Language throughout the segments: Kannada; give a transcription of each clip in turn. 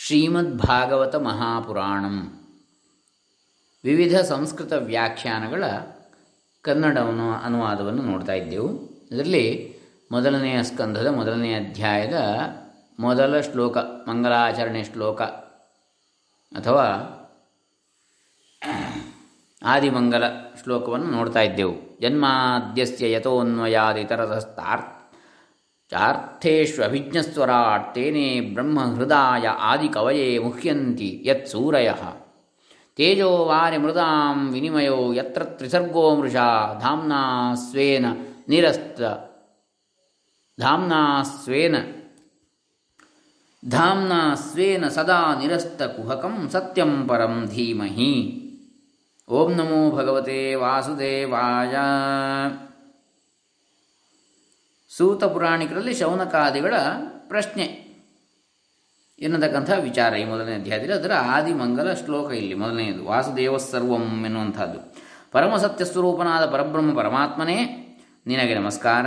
ಶ್ರೀಮದ್ಭಾಗವತ ಮಹಾಪುರಾಣಂ. ವಿವಿಧ ಸಂಸ್ಕೃತ ವ್ಯಾಖ್ಯಾನಗಳ ಕನ್ನಡವನ್ನು ಅನುವಾದವನ್ನು ನೋಡ್ತಾ ಇದ್ದೆವು. ಇದರಲ್ಲಿ ಮೊದಲನೆಯ ಸ್ಕಂಧದ ಮೊದಲನೆಯ ಅಧ್ಯಾಯದ ಮೊದಲ ಶ್ಲೋಕ ಮಂಗಲಾಚರಣೆ ಶ್ಲೋಕ, ಅಥವಾ ಆದಿಮಂಗಲ ಶ್ಲೋಕವನ್ನು ನೋಡ್ತಾ ಇದ್ದೆವು. ಜನ್ಮಾದ್ಯಸ್ಯ ಯಥೋನ್ವಯಾದಿತರದಸ್ತಾರ್ಥ ಚಾರ್ಥೇಶು ಅಭಿಜ್ಞಸ್ವರಾಟ್ ತೇನೇ ಬ್ರಹ್ಮ ಹೃದಯ ಆದಿಕವಯೇ ಮುಹ್ಯಂತಿ ಯತ್ ಸೂರಯ ತೇಜೋ ವಾರಿ ಮೃದಾಂ ವಿನಿಮಯೋ ಯತ್ರ ತ್ರಿಸರ್ಗೋ ಮೃಷಾ ಧಾಮ್ನಾ ಸ್ವೇನ ನಿರಸ್ತ. ಧಾಮ್ನಾ ಸ್ವೇನ. ಧಾಮ್ನಾ ಸ್ವೇನ ಸದಾ ನಿರಸ್ತ ಕುಹಕಂ ಸತ್ಯಂ ಪರಂ ಧೀಮಹಿ. ಓಂ ನಮೋ ಭಗವತೆ ವಾಸುದೇವಾಯ. ಸೂತ ಪುರಾಣಿಕರಲ್ಲಿ ಶೌನಕಾದಿಗಳ ಪ್ರಶ್ನೆ ಎನ್ನತಕ್ಕಂಥ ವಿಚಾರ ಈ ಮೊದಲನೇ ಅಧ್ಯಾಯದಲ್ಲಿ. ಅದರ ಆದಿಮಂಗಲ ಶ್ಲೋಕ ಇಲ್ಲಿ ಮೊದಲನೆಯದು. ವಾಸುದೇವ ಸರ್ವಂ ಎನ್ನುವಂಥದ್ದು. ಪರಮಸತ್ಯ ಸ್ವರೂಪನಾದ ಪರಬ್ರಹ್ಮ ಪರಮಾತ್ಮನೇ, ನಿನಗೆ ನಮಸ್ಕಾರ.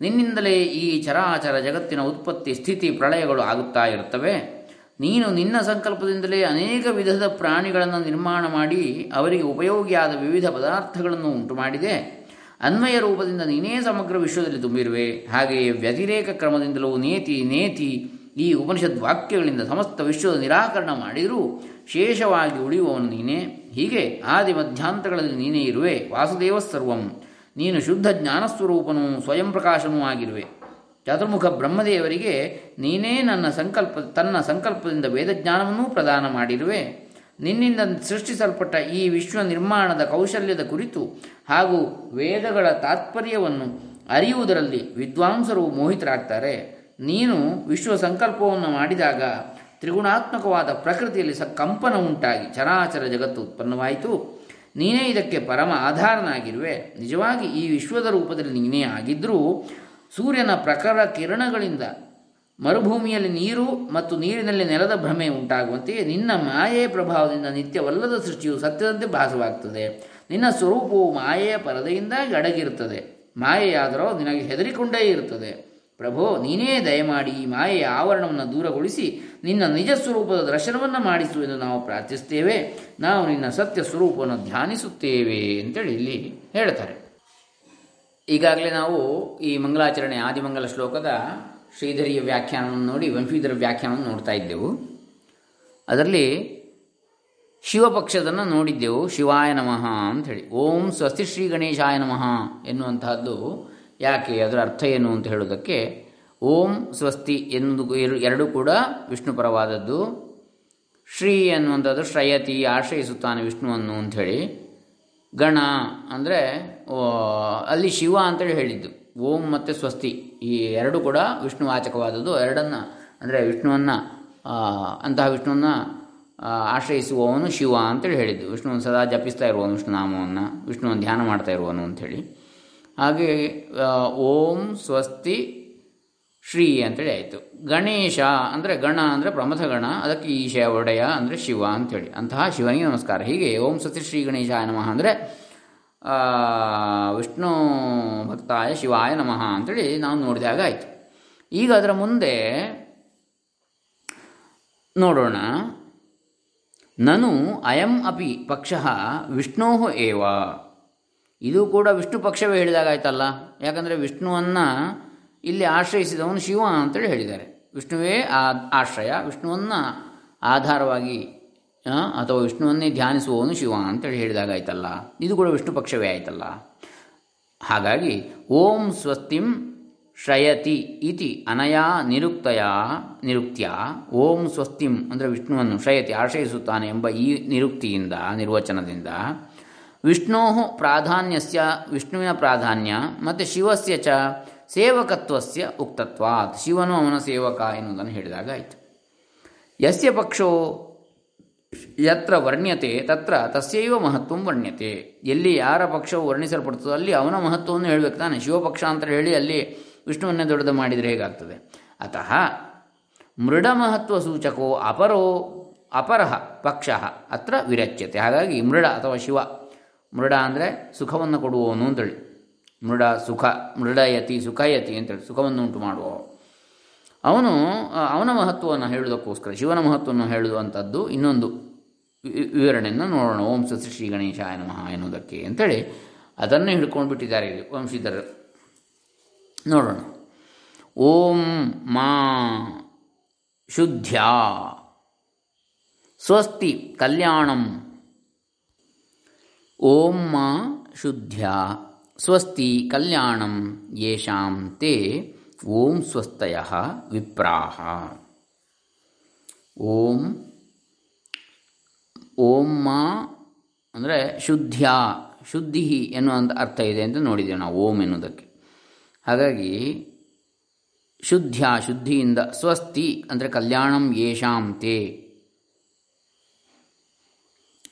ನಿನ್ನಿಂದಲೇ ಈ ಚರಾಚರ ಜಗತ್ತಿನ ಉತ್ಪತ್ತಿ, ಸ್ಥಿತಿ, ಪ್ರಳಯಗಳು ಆಗುತ್ತಾ ಇರುತ್ತವೆ. ನೀನು ನಿನ್ನ ಸಂಕಲ್ಪದಿಂದಲೇ ಅನೇಕ ವಿಧದ ಪ್ರಾಣಿಗಳನ್ನು ನಿರ್ಮಾಣ ಮಾಡಿ ಅವರಿಗೆ ಉಪಯೋಗಿಯಾದ ವಿವಿಧ ಪದಾರ್ಥಗಳನ್ನು ಉಂಟು ಮಾಡಿದೆ ಅನ್ವಯ ರೂಪದಿಂದ ನೀನೇ ಸಮಗ್ರ ವಿಶ್ವದಲ್ಲಿ ತುಂಬಿರುವೆ. ಹಾಗೆಯೇ ವ್ಯತಿರೇಕ ಕ್ರಮದಿಂದಲೂ ನೇತಿ ನೇತಿ ಈ ಉಪನಿಷದ್ ವಾಕ್ಯಗಳಿಂದ ಸಮಸ್ತ ವಿಶ್ವದ ನಿರಾಕರಣ ಮಾಡಿದರೂ ಶೇಷವಾಗಿ ಉಳಿಯುವವನು ನೀನೇ. ಹೀಗೆ ಆದಿ ಮಧ್ಯಾಂತಗಳಲ್ಲಿ ನೀನೇ ಇರುವೆ. ವಾಸುದೇವ ಸರ್ವಂ. ನೀನು ಶುದ್ಧ ಜ್ಞಾನಸ್ವರೂಪನೂ ಸ್ವಯಂ ಪ್ರಕಾಶನೂ ಆಗಿರುವೆ. ಚತುರ್ಮುಖ ಬ್ರಹ್ಮದೇವರಿಗೆ ನೀನೇ ನನ್ನ ಸಂಕಲ್ಪ, ತನ್ನ ಸಂಕಲ್ಪದಿಂದ ವೇದಜ್ಞಾನವನ್ನೂ ಪ್ರದಾನ ಮಾಡಿರುವೆ. ನಿನ್ನಿಂದ ಸೃಷ್ಟಿಸಲ್ಪಟ್ಟ ಈ ವಿಶ್ವ ನಿರ್ಮಾಣದ ಕೌಶಲ್ಯದ ಕುರಿತು ಹಾಗೂ ವೇದಗಳ ತಾತ್ಪರ್ಯವನ್ನು ಅರಿಯುವುದರಲ್ಲಿ ವಿದ್ವಾಂಸರು ಮೋಹಿತರಾಗ್ತಾರೆ. ನೀನು ವಿಶ್ವ ಸಂಕಲ್ಪವನ್ನು ಮಾಡಿದಾಗ ತ್ರಿಗುಣಾತ್ಮಕವಾದ ಪ್ರಕೃತಿಯಲ್ಲಿ ಸ ಕಂಪನ ಉಂಟಾಗಿ ಚರಾಚರ ಜಗತ್ತು ಉತ್ಪನ್ನವಾಯಿತು. ನೀನೇ ಇದಕ್ಕೆ ಪರಮ ಆಧಾರನಾಗಿರುವೆ. ನಿಜವಾಗಿ ಈ ವಿಶ್ವದ ರೂಪದಲ್ಲಿ ನೀನೇ ಆಗಿದ್ದರೂ ಸೂರ್ಯನ ಪ್ರಖರ ಕಿರಣಗಳಿಂದ ಮರುಭೂಮಿಯಲ್ಲಿ ನೀರು ಮತ್ತು ನೀರಿನಲ್ಲಿ ನೆಲದ ಭ್ರಮೆ ಉಂಟಾಗುವಂತೆಯೇ ನಿನ್ನ ಮಾಯೆಯ ಪ್ರಭಾವದಿಂದ ನಿತ್ಯವಲ್ಲದ ಸೃಷ್ಟಿಯು ಸತ್ಯದಂತೆ ಭಾಸವಾಗ್ತದೆ. ನಿನ್ನ ಸ್ವರೂಪವು ಮಾಯೆಯ ಪರದೆಯಿಂದಾಗಿ ಅಡಗಿರುತ್ತದೆ. ಮಾಯೆಯಾದರೂ ನಿನಗೆ ಹೆದರಿಕೊಂಡೇ ಇರುತ್ತದೆ. ಪ್ರಭೋ, ನೀನೇ ದಯಮಾಡಿ ಈ ಮಾಯೆಯ ಆವರಣವನ್ನು ದೂರಗೊಳಿಸಿ ನಿನ್ನ ನಿಜ ಸ್ವರೂಪದ ದರ್ಶನವನ್ನು ಮಾಡಿಸು ಎಂದು ನಾವು ಪ್ರಾರ್ಥಿಸ್ತೇವೆ ನಾವು ನಿನ್ನ ಸತ್ಯ ಸ್ವರೂಪವನ್ನು ಧ್ಯಾನಿಸುತ್ತೇವೆ ಅಂತೇಳಿ ಇಲ್ಲಿ ಹೇಳ್ತಾರೆ. ಈಗಾಗಲೇ ನಾವು ಈ ಮಂಗಲಾಚರಣೆ ಆದಿಮಂಗಲ ಶ್ಲೋಕದ ಶ್ರೀಧರಿಯ ವ್ಯಾಖ್ಯಾನವನ್ನು ನೋಡಿ ವಂಶೀಧರ ವ್ಯಾಖ್ಯಾನವನ್ನು ನೋಡ್ತಾ ಇದ್ದೆವು. ಅದರಲ್ಲಿ ಶಿವಪಕ್ಷದನ್ನು ನೋಡಿದ್ದೆವು. ಶಿವಾಯ ನಮಃ ಅಂಥೇಳಿ. ಓಂ ಸ್ವಸ್ತಿ ಶ್ರೀ ಗಣೇಶಾಯ ನಮಃ ಎನ್ನುವಂತಹದ್ದು ಯಾಕೆ? ಅದರ ಅರ್ಥ ಏನು ಅಂತ ಹೇಳೋದಕ್ಕೆ ಓಂ ಸ್ವಸ್ತಿ ಎನ್ನುವುದು ಎರಡೂ ಕೂಡ ವಿಷ್ಣು ಪರವಾದದ್ದು. ಶ್ರೀ ಅನ್ನುವಂಥದ್ದು ಶ್ರಯತಿ ಆಶ್ರಯಿಸುತ್ತಾನೆ ವಿಷ್ಣುವನ್ನು ಅಂಥೇಳಿ. ಗಣ ಅಂದರೆ ಅಲ್ಲಿ ಶಿವ ಅಂತೇಳಿ ಹೇಳಿದ್ದು. ಓಂ ಮತ್ತು ಸ್ವಸ್ತಿ, ಈ ಎರಡು ಕೂಡ ವಿಷ್ಣುವಾಚಕವಾದದ್ದು ಎರಡನ್ನು, ಅಂದರೆ ವಿಷ್ಣುವನ್ನು ಅಂತಹ ವಿಷ್ಣುವನ್ನು ಆಶ್ರಯಿಸುವವನು ಶಿವ ಅಂತೇಳಿ ಹೇಳಿದ್ದು. ವಿಷ್ಣುವನ್ನು ಸದಾ ಜಪಿಸ್ತಾ ವಿಷ್ಣು ವಿಷ್ಣುನಾಮವನ್ನು ವಿಷ್ಣುವನ್ನು ಧ್ಯಾನ ಮಾಡ್ತಾ ಇರುವನು ಅಂಥೇಳಿ. ಹಾಗೆ ಓಂ ಸ್ವಸ್ತಿ ಶ್ರೀ ಅಂತೇಳಿ ಆಯಿತು. ಗಣೇಶ ಅಂದರೆ ಗಣ ಅಂದರೆ ಪ್ರಮಥ ಗಣ, ಅದಕ್ಕೆ ಈಶ ಒಡೆಯ ಅಂದರೆ ಶಿವ ಅಂಥೇಳಿ. ಅಂತಹ ಶಿವನಿಗೆ ನಮಸ್ಕಾರ. ಹೀಗೆ ಓಂ ಸ್ವಸ್ತಿ ಶ್ರೀ ಗಣೇಶ ನಮಃ ಅಂದರೆ ವಿಷ್ಣು ಭಕ್ತಾಯ ಶಿವಾಯ ನಮಃ ಅಂತೇಳಿ ನಾವು ನೋಡಿದಾಗ ಆಯಿತು. ಈಗ ಅದರ ಮುಂದೆ ನೋಡೋಣ. ನಾನು ಅಯಂ ಅಪಿ ಪಕ್ಷ ವಿಷ್ಣೋ ಏವ. ಇದು ಕೂಡ ವಿಷ್ಣು ಪಕ್ಷವೇ ಹೇಳಿದಾಗ ಆಯ್ತಲ್ಲ. ಯಾಕಂದರೆ ವಿಷ್ಣುವನ್ನು ಇಲ್ಲಿ ಆಶ್ರಯಿಸಿದವನು ಶಿವ ಅಂತೇಳಿ ಹೇಳಿದ್ದಾರೆ. ವಿಷ್ಣುವೇ ಆ ಆಶ್ರಯ, ವಿಷ್ಣುವನ್ನು ಆಧಾರವಾಗಿ ಅಥವಾ ವಿಷ್ಣುವನ್ನೇ ಧ್ಯಾನಿಸುವವನು ಶಿವ ಅಂತೇಳಿ ಹೇಳಿದಾಗ ಆಯ್ತಲ್ಲ? ಇದು ಕೂಡ ವಿಷ್ಣು ಪಕ್ಷವೇ ಆಯ್ತಲ್ಲ? ಹಾಗಾಗಿ, ಓಂ ಸ್ವಸ್ತಿಂ ಶ್ರಯತಿ ಇತಿ ಅನಯ ನಿರುಕ್ತಯ ನಿರುಕ್ತಿಯ. ಓಂ ಸ್ವಸ್ತಿಂ ಅಂದರೆ ವಿಷ್ಣುವನ್ನು ಶ್ರಯತಿ ಆಶ್ರಯಿಸುತ್ತಾನೆ ಎಂಬ ಈ ನಿರುಕ್ತಿಯಿಂದ, ನಿರ್ವಚನದಿಂದ. ವಿಷ್ಣೋ ಪ್ರಾಧಾನ್ಯಸ್ಯ ವಿಷ್ಣುವಿನ ಪ್ರಾಧಾನ್ಯ ಮತ್ತು ಶಿವಸ್ಯ ಚ ಸೇವಕತ್ವಸ್ಯ ಉಕ್ತತ್ವಾತ್. ಶಿವನು ಅವನ ಸೇವಕ ಎನ್ನುವುದನ್ನು ಹೇಳಿದಾಗ ಆಯಿತು. ಯಸ್ಯ ಪಕ್ಷೋ ಯತ್ರ ವರ್ಣ್ಯತೆ, ತತ್ರ ತಸ್ಯೈವ ಮಹತ್ವ ವರ್ಣ್ಯತೆ. ಎಲ್ಲಿ ಯಾರ ಪಕ್ಷವು ವರ್ಣಿಸಲ್ಪಡ್ತದೋ ಅಲ್ಲಿ ಅವನ ಮಹತ್ವವನ್ನು ಹೇಳಬೇಕು ತಾನೆ. ಶಿವಪಕ್ಷ ಅಂತ ಹೇಳಿ ಅಲ್ಲಿ ವಿಷ್ಣುವನ್ನೇ ದೊಡ್ಡದು ಮಾಡಿದರೆ ಹೇಗಾಗ್ತದೆ? ಅತಃ ಮೃಡ ಮಹತ್ವ ಸೂಚಕೋ ಅಪರೋ, ಅಪರಹ, ಪಕ್ಷ ಅತ್ರ ವಿರಚ್ಯತೆ. ಹಾಗಾಗಿ ಮೃಡ ಅಥವಾ ಶಿವ, ಮೃಡ ಅಂದರೆ ಸುಖವನ್ನು ಕೊಡುವವನು ಅಂತೇಳಿ. ಮೃಡ ಸುಖ, ಮೃಡಯತಿ ಸುಖಯತಿ ಅಂತೇಳಿ ಸುಖವನ್ನು ಉಂಟು ಮಾಡುವ ಅವನು ಅವನ ಮಹತ್ವವನ್ನು ಹೇಳುವುದಕ್ಕೋಸ್ಕರ, ಶಿವನ ಮಹತ್ವವನ್ನು ಹೇಳುವಂಥದ್ದು ಇನ್ನೊಂದು ವಿವರಣೆಯನ್ನು ನೋಡೋಣ. ಓಂ ಸಸಿ ಶ್ರೀ ಗಣೇಶಾಯ ನಮಃ ಎನ್ನುವುದಕ್ಕೆ ಅಂತೇಳಿ ಅದನ್ನು ಹಿಡ್ಕೊಂಡು ಬಿಟ್ಟಿದ್ದಾರೆ ಇಲ್ಲಿ ವಂಶೀಧರರು. ನೋಡೋಣ. ಓಂ ಮಾ ಶುದ್ಧ್ಯ ಸ್ವಸ್ತಿ ಕಲ್ಯಾಣಂ. ಓಂ ಮಾ ಶುದ್ಧ್ಯ ಸ್ವಸ್ತಿ ಕಲ್ಯಾಣಂ. ಯೇಷಾಂ ತೇ ಓಂ ಸ್ವಸ್ತಯ ವಿಪ್ರಾಹ. ಓಂ ಓಂ ಮಾ ಅಂದರೆ ಶುದ್ಧ್ಯ, ಶುದ್ಧಿ ಎನ್ನುವಂಥ ಅರ್ಥ ಇದೆ ಅಂತ ನೋಡಿದ್ದೇವೆ ನಾವು, ಓಂ ಎನ್ನುವುದಕ್ಕೆ. ಹಾಗಾಗಿ ಶುದ್ಧ್ಯ, ಶುದ್ಧಿಯಿಂದ ಸ್ವಸ್ತಿ ಅಂದರೆ ಕಲ್ಯಾಣಂ ಯೇಷಾಂ ತೇ.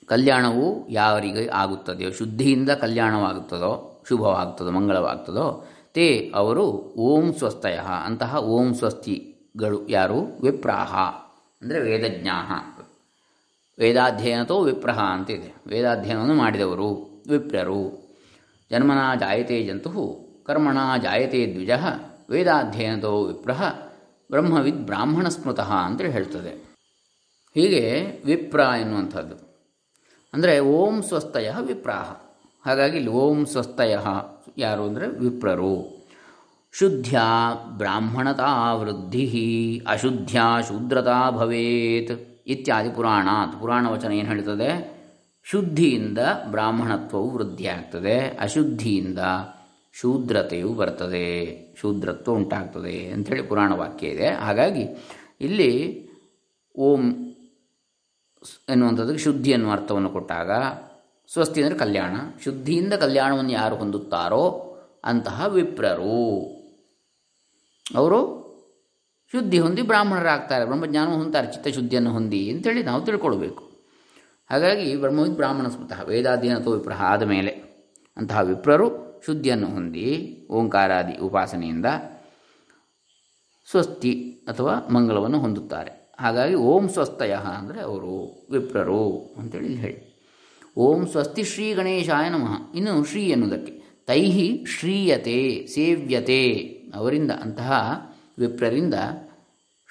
ಕಲ್ಯಾಣವು ಯಾವರಿಗೆ ಆಗುತ್ತದೆಯೋ, ಶುದ್ಧಿಯಿಂದ ಕಲ್ಯಾಣವಾಗುತ್ತದೋ ಶುಭವಾಗ್ತದೋ ಮಂಗಳವಾಗ್ತದೋ ತೇ ಅವರು ಓಂ ಸ್ವಸ್ತಯ ಅಂತಹ ಓಂ ಸ್ವಸ್ತಿಗಳು ಯಾರು? ವಿಪ್ರಾಹ, ಅಂದರೆ ವೇದಜ್ಞಾಹ. ವೇದಾಧ್ಯಯನತೋ ವಿಪ್ರಹ ಅಂತಿದೆ. ವೇದಾಧ್ಯಯನವನ್ನು ಮಾಡಿದವರು ವಿಪ್ರರು. ಜನ್ಮನ ಜಾಯತೆ ಜಂತು, ಕರ್ಮಣ ಜಾಯತೆ ದ್ವಿಜ, ವೇದಾಧ್ಯಯನತೋ ವಿಪ್ರಹ, ಬ್ರಹ್ಮವಿದ್ ಬ್ರಾಹ್ಮಣ ಸ್ಮೃತಃ ಅಂತೇಳಿ ಹೇಳ್ತದೆ. ಹೀಗೆ ವಿಪ್ರ ಎನ್ನುವಂಥದ್ದು. ಅಂದರೆ ಓಂ ಸ್ವಸ್ತಯ ವಿಪ್ರಾಹ. ಹಾಗಾಗಿ ಇಲ್ಲಿ ಓಂ ಸ್ವಸ್ತಯ ಯಾರು ಅಂದರೆ ವಿಪ್ರರು. ಶುದ್ಧ್ಯ ಬ್ರಾಹ್ಮಣತಾ ವೃದ್ಧಿ, ಅಶುದ್ಧ್ಯಾ ಶೂದ್ರತಾ ಭವೇತ್ ಇತ್ಯಾದಿ ಪುರಾಣಾತ್. ಪುರಾಣ ವಚನ ಏನು ಹೇಳ್ತದೆ? ಶುದ್ಧಿಯಿಂದ ಬ್ರಾಹ್ಮಣತ್ವವು ವೃದ್ಧಿಯಾಗ್ತದೆ ಅಶುದ್ಧಿಯಿಂದ ಶೂದ್ರತೆಯು ಬರ್ತದೆ, ಶೂದ್ರತ್ವ ಉಂಟಾಗ್ತದೆ ಅಂಥೇಳಿ ಪುರಾಣ ವಾಕ್ಯ ಇದೆ. ಹಾಗಾಗಿ ಇಲ್ಲಿ ಓಂ ಎನ್ನುವಂಥದ್ದಕ್ಕೆ ಶುದ್ಧಿ ಎನ್ನುವ ಅರ್ಥವನ್ನು ಕೊಟ್ಟಾಗ ಸ್ವಸ್ತಿ ಅಂದರೆ ಕಲ್ಯಾಣ. ಶುದ್ಧಿಯಿಂದ ಕಲ್ಯಾಣವನ್ನು ಯಾರು ಹೊಂದುತ್ತಾರೋ ಅಂತಹ ವಿಪ್ರರು. ಅವರು ಶುದ್ಧಿ ಹೊಂದಿ ಬ್ರಾಹ್ಮಣರಾಗ್ತಾರೆ. ಬ್ರಹ್ಮಜ್ಞಾನ ಹೊಂದ್ತಾರೆ ಚಿತ್ತಶುದ್ಧಿಯನ್ನು ಹೊಂದಿ ಅಂತೇಳಿ ನಾವು ತಿಳ್ಕೊಳ್ಬೇಕು. ಹಾಗಾಗಿ ಬ್ರಹ್ಮವಿದ್ ಬ್ರಾಹ್ಮಣ ಸ್ಮೃತಃ ಅಥವಾ ವಿಪ್ರಹ ಆದ ಮೇಲೆ ಅಂತಹ ವಿಪ್ರರು ಶುದ್ಧಿಯನ್ನು ಹೊಂದಿ ಓಂಕಾರಾದಿ ಉಪಾಸನೆಯಿಂದ ಸ್ವಸ್ತಿ ಅಥವಾ ಮಂಗಳವನ್ನು ಹೊಂದುತ್ತಾರೆ. ಹಾಗಾಗಿ ಓಂ ಸ್ವಸ್ತಯ ಅಂದರೆ ಅವರು ವಿಪ್ರರು ಅಂತೇಳಿ ಹೇಳಿ. ಓಂ ಸ್ವಸ್ತಿ ಶ್ರೀ ಗಣೇಶಾಯ ನಮಃ. ಇನ್ನು ಶ್ರೀ ಎನ್ನುವುದಕ್ಕೆ. ತೈಹಿ ಶ್ರೀಯತೆ, ಸೇವ್ಯತೆ. ಅವರಿಂದ ಅಂತಹ ವಿಪ್ರರಿಂದ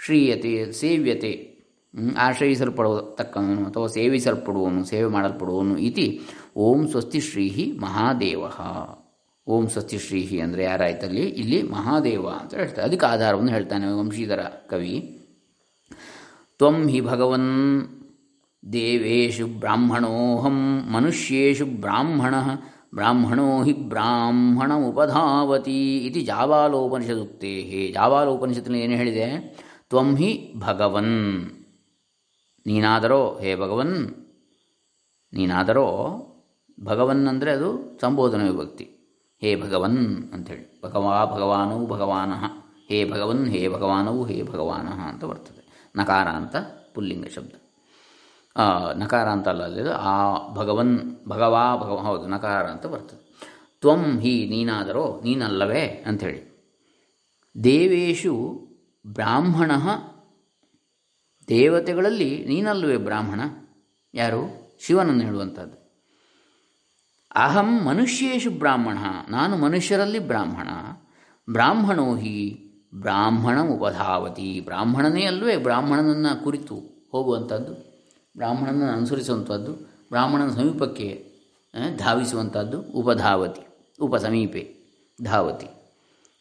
ಶ್ರೀಯತೆ, ಸೇವ್ಯತೆ ಆಶ್ರಯಿಸಲ್ಪಡತಕ್ಕವನು ಅಥವಾ ಸೇವಿಸಲ್ಪಡುವನು, ಸೇವೆ ಮಾಡಲ್ಪಡುವನು ಇತಿ ಓಂ ಸ್ವಸ್ತಿ ಶ್ರೀಹಿ ಮಹಾದೇವ. ಓಂ ಸ್ವಸ್ತಿ ಶ್ರೀಹಿ ಅಂದರೆ ಯಾರಾಯ್ತಲ್ಲಿ? ಇಲ್ಲಿ ಮಹಾದೇವ ಅಂತ ಹೇಳ್ತಾರೆ. ಅದಕ್ಕೆ ಆಧಾರವನ್ನು ಹೇಳ್ತಾನೆ ವಂಶೀಧರ ಕವಿ. ತ್ವಂ ಹಿ ಭಗವನ್ ದೇವೇಶು ಬ್ರಾಹ್ಮಣೋಹಂ ಮನುಷ್ಯೇಷು ಬ್ರಾಹ್ಮಣ, ಬ್ರಾಹ್ಮಣೋ ಹಿ ಬ್ರಾಹ್ಮಣ ಉಪಧಾವತಿ ಇತಿ ಜಾವಾಲೋಪನಿಷದುಕ್ತೆ. ಜಾವಾಲೋಪನಿಷತ್ತಿನಲ್ಲಿ ಏನು ಹೇಳಿದೆ? ತ್ವಂ ಹಿ ಭಗವನ್. ನೀನಾದರೋ ಹೇ ಭಗವನ್. ನೀನಾದರೋ ಭಗವನ್ ಅಂದರೆ ಅದು ಸಂಬೋಧನ ವಿಭಕ್ತಿ. ಹೇ ಭಗವನ್ ಅಂಥೇಳಿ ಭಗವಾ ಭಗವಾನೌ ಭಗವಾನಃ. ಹೇ ಭಗವನ್, ಹೇ ಭಗವಾನವು ಹೇ ಭಗವಾನಃ ಅಂತ ಬರ್ತದೆ. ನಕಾರ ಅಂತ ಪುಲ್ಲಿಂಗ ಶಬ್ದ. ನಕಾರ ಅಂತ ಅಲ್ಲ ಆ ಭಗವನ್, ಭಗವಾ, ಭಗವ, ಹೌದು, ನಕಾರ ಅಂತ ಬರ್ತದೆ. ತ್ವಂ ಹಿ ನೀನಾದರೋ, ನೀನಲ್ಲವೇ ಅಂಥೇಳಿ. ದೇವೇಶು ಬ್ರಾಹ್ಮಣ, ದೇವತೆಗಳಲ್ಲಿ ನೀನಲ್ಲವೇ ಬ್ರಾಹ್ಮಣ? ಯಾರು? ಶಿವನನ್ನು ಹೇಳುವಂಥದ್ದು. ಅಹಂ ಮನುಷ್ಯೇಶು ಬ್ರಾಹ್ಮಣ, ನಾನು ಮನುಷ್ಯರಲ್ಲಿ ಬ್ರಾಹ್ಮಣ. ಬ್ರಾಹ್ಮಣೋ ಹಿ ಬ್ರಾಹ್ಮಣ ಉಪಧಾವತಿ ಬ್ರಾಹ್ಮಣನೇ ಅಲ್ವೇ, ಬ್ರಾಹ್ಮಣನನ್ನು ಕುರಿತು ಹೋಗುವಂಥದ್ದು. ಬ್ರಾಹ್ಮಣನ ಅನುಸರಿಸುವಂಥದ್ದು, ಬ್ರಾಹ್ಮಣನ ಸಮೀಪಕ್ಕೆ ಧಾವಿಸುವಂಥದ್ದು, ಉಪಧಾವತಿ, ಉಪಸಮೀಪೆ, ಧಾವತಿ.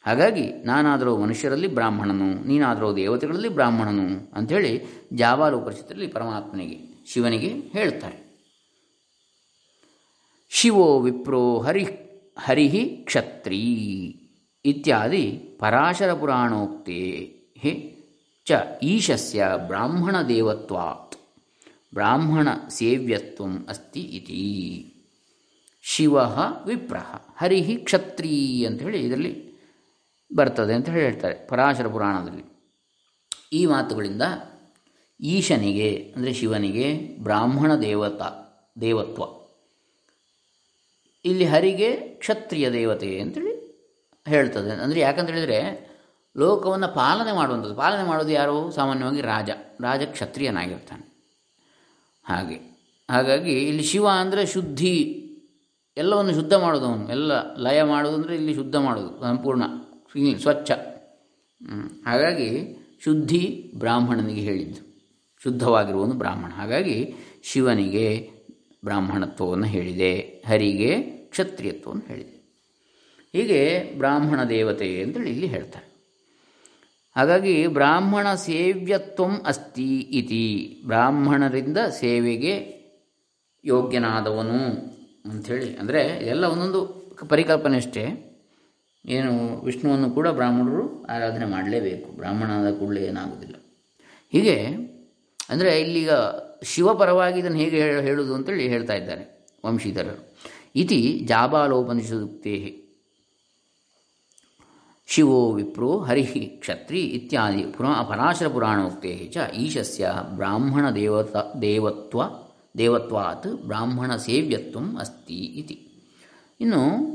ಹಾಗಾಗಿ ನಾನಾದರೂ ಮನುಷ್ಯರಲ್ಲಿ ಬ್ರಾಹ್ಮಣನು, ನೀನಾದರೂ ದೇವತೆಗಳಲ್ಲಿ ಬ್ರಾಹ್ಮಣನು ಅಂಥೇಳಿ ಜಾವಾಲು ಉಪನಿಷತ್ತಲ್ಲಿ ಪರಮಾತ್ಮನಿಗೆ, ಶಿವನಿಗೆ ಹೇಳ್ತಾರೆ ಶಿವೋ ವಿಪ್ರೋ ಹರಿ ಹರಿ ಕ್ಷತ್ರೀ ಇತ್ಯಾದಿ ಪರಾಶರ ಪುರಾಣೋಕ್ತೆ ಚ ಈಶಸ್ಯ ಬ್ರಾಹ್ಮಣ ದೇವತ್ವಾತ್ ಬ್ರಾಹ್ಮಣ ಸೇವ್ಯತ್ವ ಅಸ್ತಿ ಇತಿ. ಶಿವ ವಿಪ್ರಹ ಹರಿ ಕ್ಷತ್ರೀ ಅಂತ ಹೇಳಿ ಇದರಲ್ಲಿ ಬರ್ತದೆ ಅಂತ ಹೇಳಿ ಹೇಳ್ತಾರೆ ಪರಾಶರ ಪುರಾಣದಲ್ಲಿ. ಈ ಮಾತುಗಳಿಂದ ಈಶನಿಗೆ, ಅಂದರೆ ಶಿವನಿಗೆ ಬ್ರಾಹ್ಮಣ ದೇವತ, ದೇವತ್ವ. ಇಲ್ಲಿ ಹರಿಗೆ ಕ್ಷತ್ರಿಯ ದೇವತೆ ಅಂತೇಳಿ ಹೇಳ್ತದೆ. ಅಂದರೆ ಯಾಕಂತೇಳಿದರೆ ಲೋಕವನ್ನು ಪಾಲನೆ ಮಾಡುವಂಥದ್ದು. ಪಾಲನೆ ಮಾಡೋದು ಯಾರು? ಸಾಮಾನ್ಯವಾಗಿ ರಾಜ. ರಾಜ ಕ್ಷತ್ರಿಯನಾಗಿರ್ತಾನೆ. ಹಾಗೆ. ಹಾಗಾಗಿ ಇಲ್ಲಿ ಶಿವ ಅಂದರೆ ಶುದ್ಧಿ. ಎಲ್ಲವನ್ನು ಶುದ್ಧ ಮಾಡೋದು ಅವನು ಎಲ್ಲ ಲಯ ಮಾಡೋದು ಅಂದರೆ ಇಲ್ಲಿ ಶುದ್ಧ ಮಾಡೋದು. ಸಂಪೂರ್ಣ ಸ್ವಚ್ಛ. ಹಾಗಾಗಿ ಶುದ್ಧಿ ಬ್ರಾಹ್ಮಣನಿಗೆ ಹೇಳಿದ್ದು. ಶುದ್ಧವಾಗಿರುವನು ಬ್ರಾಹ್ಮಣ. ಹಾಗಾಗಿ ಶಿವನಿಗೆ ಬ್ರಾಹ್ಮಣತ್ವವನ್ನು ಹೇಳಿದೆ. ಹರಿಗೆ ಕ್ಷತ್ರಿಯತ್ವವನ್ನು ಹೇಳಿದೆ. ಹೀಗೆ ಬ್ರಾಹ್ಮಣ ದೇವತೆ ಅಂತೇಳಿ ಇಲ್ಲಿ ಹೇಳ್ತಾರೆ. ಹಾಗಾಗಿ ಬ್ರಾಹ್ಮಣ ಸೇವ್ಯತ್ವಂ ಅಸ್ತಿ ಇತಿ. ಬ್ರಾಹ್ಮಣರಿಂದ ಸೇವೆಗೆ ಯೋಗ್ಯನಾದವನು ಅಂಥೇಳಿ. ಅಂದರೆ ಎಲ್ಲ ಒಂದೊಂದು ಪರಿಕಲ್ಪನೆ ಅಷ್ಟೇ ಏನು ವಿಷ್ಣುವನ್ನು ಕೂಡ ಬ್ರಾಹ್ಮಣರು ಆರಾಧನೆ ಮಾಡಲೇಬೇಕು. ಬ್ರಾಹ್ಮಣನಾದ ಕೂಡಲೇ ಏನಾಗುವುದಿಲ್ಲ. ಹೀಗೆ, ಅಂದರೆ ಇಲ್ಲೀಗ ಶಿವಪರವಾಗಿ ಇದನ್ನು ಹೇಗೆ ಹೇಳ- ಹೇಳುವುದು ಅಂತೇಳಿ ಹೇಳ್ತಾ ಇದ್ದಾರೆ ವಂಶೀಧರರು. ಇತಿ ಜಾಬಾಲೋಪನಿಷದುಕ್ತೇ ಶಿವೋ ವಿಪ್ರೋ ಹರಿ ಕ್ಷತ್ರಿ ಇತ್ಯಾದಿ ಪುರಾ ಪರಾಶರ ಪುರಾಣೋಕ್ತೆ ಚ ಈಶಸ್ಯ ಬ್ರಾಹ್ಮಣ ದೇವತ ದೇವತ್ವ ದೇವತ್ವಾತ್ ಬ್ರಾಹ್ಮಣ ಸೇವ್ಯತ್ವಂ ಅಸ್ತಿ ಇತಿ ಇನ್ನು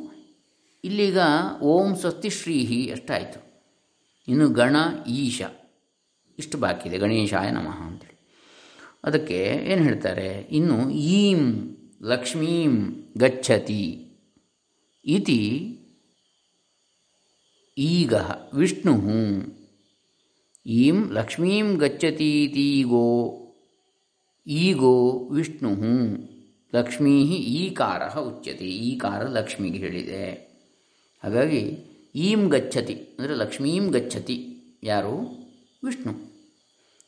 ಇಲ್ಲಿಗ ಓಂ ಸ್ವಸ್ತಿ ಶ್ರೀಹಿ ಅಷ್ಟಾಯಿತು. ಇನ್ನು ಗಣ ಈಶ. ಇಷ್ಟು ಬಾಕಿ ಇದೆ. ಗಣೇಶಾಯ ನಮಃ ಅಂತೇಳಿ. ಅದಕ್ಕೆ ಏನು ಹೇಳ್ತಾರೆ? ಇನ್ನು ಈಂ ಲಕ್ಷ್ಮೀಂ ಗಚ್ಚತಿ ಇತಿ ಈಗ ವಿಷ್ಣು ಈಂ ಲಕ್ಷ್ಮೀಂ ಗಚ್ಚತೀತೀಗೋ ಈಗೋ. ವಿಷ್ಣು ಲಕ್ಷ್ಮೀ ಈಕಾರ ಉಚ್ಯತೆ. ಈಕಾರ ಲಕ್ಷ್ಮಿಗೆ ಹೇಳಿದೆ. ಹಾಗಾಗಿ ಈಂ ಗಚ್ಚತಿ, ಅಂದರೆ ಲಕ್ಷ್ಮೀಂ ಗಚ್ಚತಿ, ಯಾರು? ವಿಷ್ಣು.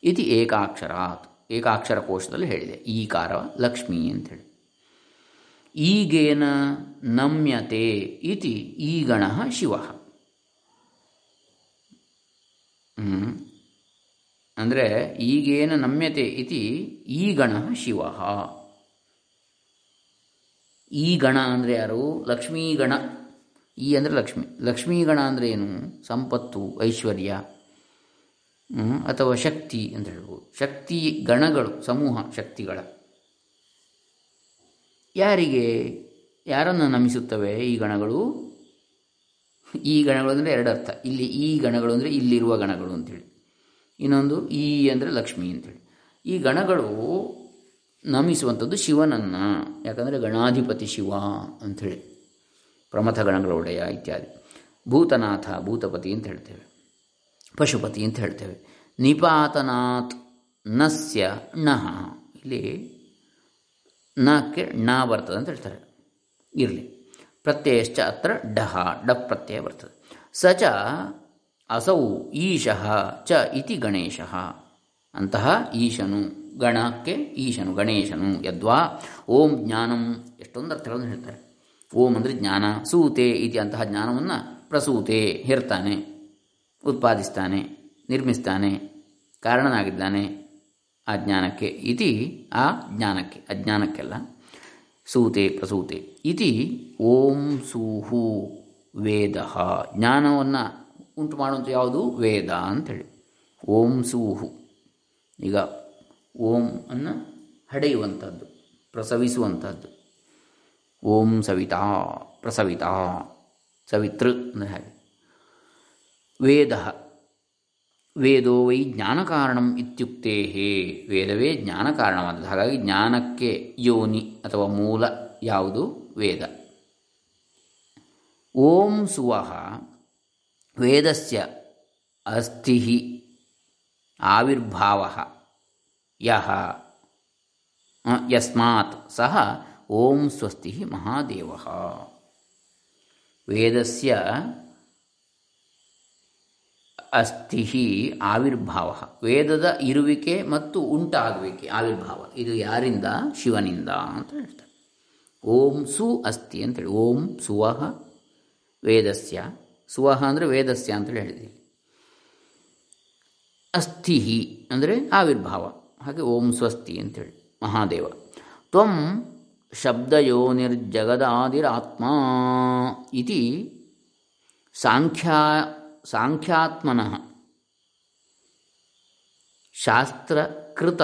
ಇತಿ ಏಕಾಕ್ಷರಾತ್, ಏಕಾಕ್ಷರ ಕೋಶದಲ್ಲಿ ಹೇಳಿದೆ. ಈಕಾರ ಲಕ್ಷ್ಮೀ ಅಂಥೇಳಿ ಈಗೇನ ನಮ್ಯತೆ ಇತಿ ಈಗಣ ಶಿವ. ಅಂದರೆ ಈಗೇನ ನಮ್ಯತೆ ಇತಿ ಈ ಗಣ ಶಿವ. ಈ ಗಣ ಅಂದರೆ ಯಾರು? ಲಕ್ಷ್ಮೀಗಣ. ಈ ಅಂದರೆ ಲಕ್ಷ್ಮಿ. ಲಕ್ಷ್ಮೀಗಣ ಅಂದರೆ ಏನು? ಸಂಪತ್ತು, ಐಶ್ವರ್ಯ ಅಥವಾ ಶಕ್ತಿ ಅಂತ ಹೇಳ್ಬೋದು. ಶಕ್ತಿ ಗಣಗಳು, ಸಮೂಹ ಶಕ್ತಿಗಳ. ಯಾರಿಗೆ? ಯಾರನ್ನು ನಮಿಸುತ್ತವೆ ಈ ಗಣಗಳು? ಈ ಗಣಗಳು ಅಂದರೆ ಎರಡು ಅರ್ಥ. ಇಲ್ಲಿ ಈ ಗಣಗಳು ಅಂದರೆ ಇಲ್ಲಿರುವ ಗಣಗಳು ಅಂತೇಳಿ. ಇನ್ನೊಂದು ಈ ಅಂದರೆ ಲಕ್ಷ್ಮಿ ಅಂತೇಳಿ. ಈ ಗಣಗಳು ನಮಿಸುವಂಥದ್ದು ಶಿವನನ್ನು, ಯಾಕಂದರೆ ಗಣಾಧಿಪತಿ ಶಿವ ಅಂಥೇಳಿ ಪ್ರಮಥ ಗಣಗಳ ಒಡೆಯ ಇತ್ಯಾದಿ. ಭೂತನಾಥ, ಭೂತಪತಿ ಅಂತ ಹೇಳ್ತೇವೆ. ಪಶುಪತಿ ಅಂತ ಹೇಳ್ತೇವೆ. ನಿಪಾತನಾಥ್ ನಸ್ಯ ಣಃ ಇಲ್ಲಿ ನಕ್ಕೆ ಣ ಬರ್ತದೆ ಅಂತ ಹೇಳ್ತಾರೆ. ಇರಲಿ. ಪ್ರತ್ಯಯಶ್ಚ ಅತ್ರ ಡಹ ಡಪ್ ಪ್ರತ್ಯಯ ಬರ್ತದೆ. ಸ ಚ ಅಸೌ, ಈಶಃ ಚ ಇತಿ ಗಣೇಶಃ. ಅಂತಹ ಈಶನು, ಗಣಕ್ಕೆ ಈಶನು, ಗಣೇಶನು, ಯದ್ವಾ ಓಂ ಜ್ಞಾನಂ, ಎಷ್ಟೊಂದು ಅರ್ಥಗಳನ್ನು ಹೇಳ್ತಾರೆ. ಓಂ ಅಂದರೆ ಜ್ಞಾನ, ಸೂತೆ ಇತಿ ಅಂತಹ ಜ್ಞಾನವನ್ನು ಪ್ರಸೂತೆ, ಹೇರ್ತಾನೆ, ಉತ್ಪಾದಿಸ್ತಾನೆ, ನಿರ್ಮಿಸ್ತಾನೆ, ಕಾರಣನಾಗಿದ್ದಾನೆ, ಆ ಜ್ಞಾನಕ್ಕೆ. ಇತಿ ಆ ಜ್ಞಾನಕ್ಕೆ, ಅಜ್ಞಾನಕ್ಕೆಲ್ಲ. ಸೂತೆ ಪ್ರಸೂತೆ. ಇತಿ ಓಂ ಸೂಹು ವೇದ. ಜ್ಞಾನವನ್ನು ಉಂಟು ಮಾಡುವಂಥ ಯಾವುದು? ವೇದ ಅಂಥೇಳಿ ಓಂ ಸೂಹು. ಈಗ ಓಂ ಅನ್ನು ಹಡೆಯುವಂಥದ್ದು ಪ್ರಸವಿಸುವಂಥದ್ದು ಓಂ ಸವಿತಾ, ಪ್ರಸವಿತಾ, ಸವಿತೃ ಅಂದರೆ ಹಾಗೆ. ವೇದ. ವೇದೋ ವೈ ಜ್ಞಾನಕಾರಣಂ ಇತ್ಯುಕ್ತೇ ವೇದವೇ ಜ್ಞಾನಕಾರಣವಾದದ್ದು ಹಾಗಾಗಿ ಜ್ಞಾನಕ್ಕೆ ಯೋನಿ ಅಥವಾ ಮೂಲ ಯಾವುದು? ವೇದ. ಓಂ ಸುವಹ ವೇದಸ್ಯ ಅಸ್ಥಿ ಆವಿರ್ಭಾವ ಯಹ ಯಸ್ಮಾತ್ ಸಹ ಓಂ ಸ್ವಸ್ತಿ ಮಹಾದೇವ. ವೇದಸ್ಯ ಅಸ್ಥಿ ಆವಿರ್ಭಾವ. ವೇದದ ಇರುವಿಕೆ ಮತ್ತು ಉಂಟಾಗುವಿಕೆ, ಆವಿರ್ಭಾವ. ಇದು ಯಾರಿಂದ? ಶಿವನಿಂದ ಅಂತ ಹೇಳ್ತಾರೆ. ಓಂ ಸು ಅಸ್ತಿ ಅಂತೇಳಿ ಓಂ ಸುವಹ ವೇದಸ್ಯ. ಸುವಹ ಅಂದರೆ ವೇದಸ್ಯ ಅಂತೇಳಿ ಹೇಳಿದ್ದೀವಿ ಅಸ್ಥಿಹಿ ಅಂದರೆ ಆವಿರ್ಭಾವ. ಹಾಗೆ ಓಂ ಸ್ವಸ್ತಿ ಅಂತೇಳಿ ಮಹಾದೇವ. ತ್ವಂ ಶಬ್ದಯೋನಿರ್ಜಗದಾದಿರಾತ್ಮ ಇತಿ ಸಾಂಖ್ಯಾ ಸಾಂಖ್ಯಾತ್ಮನಃ. ಶಾಸ್ತ್ರಕೃತ.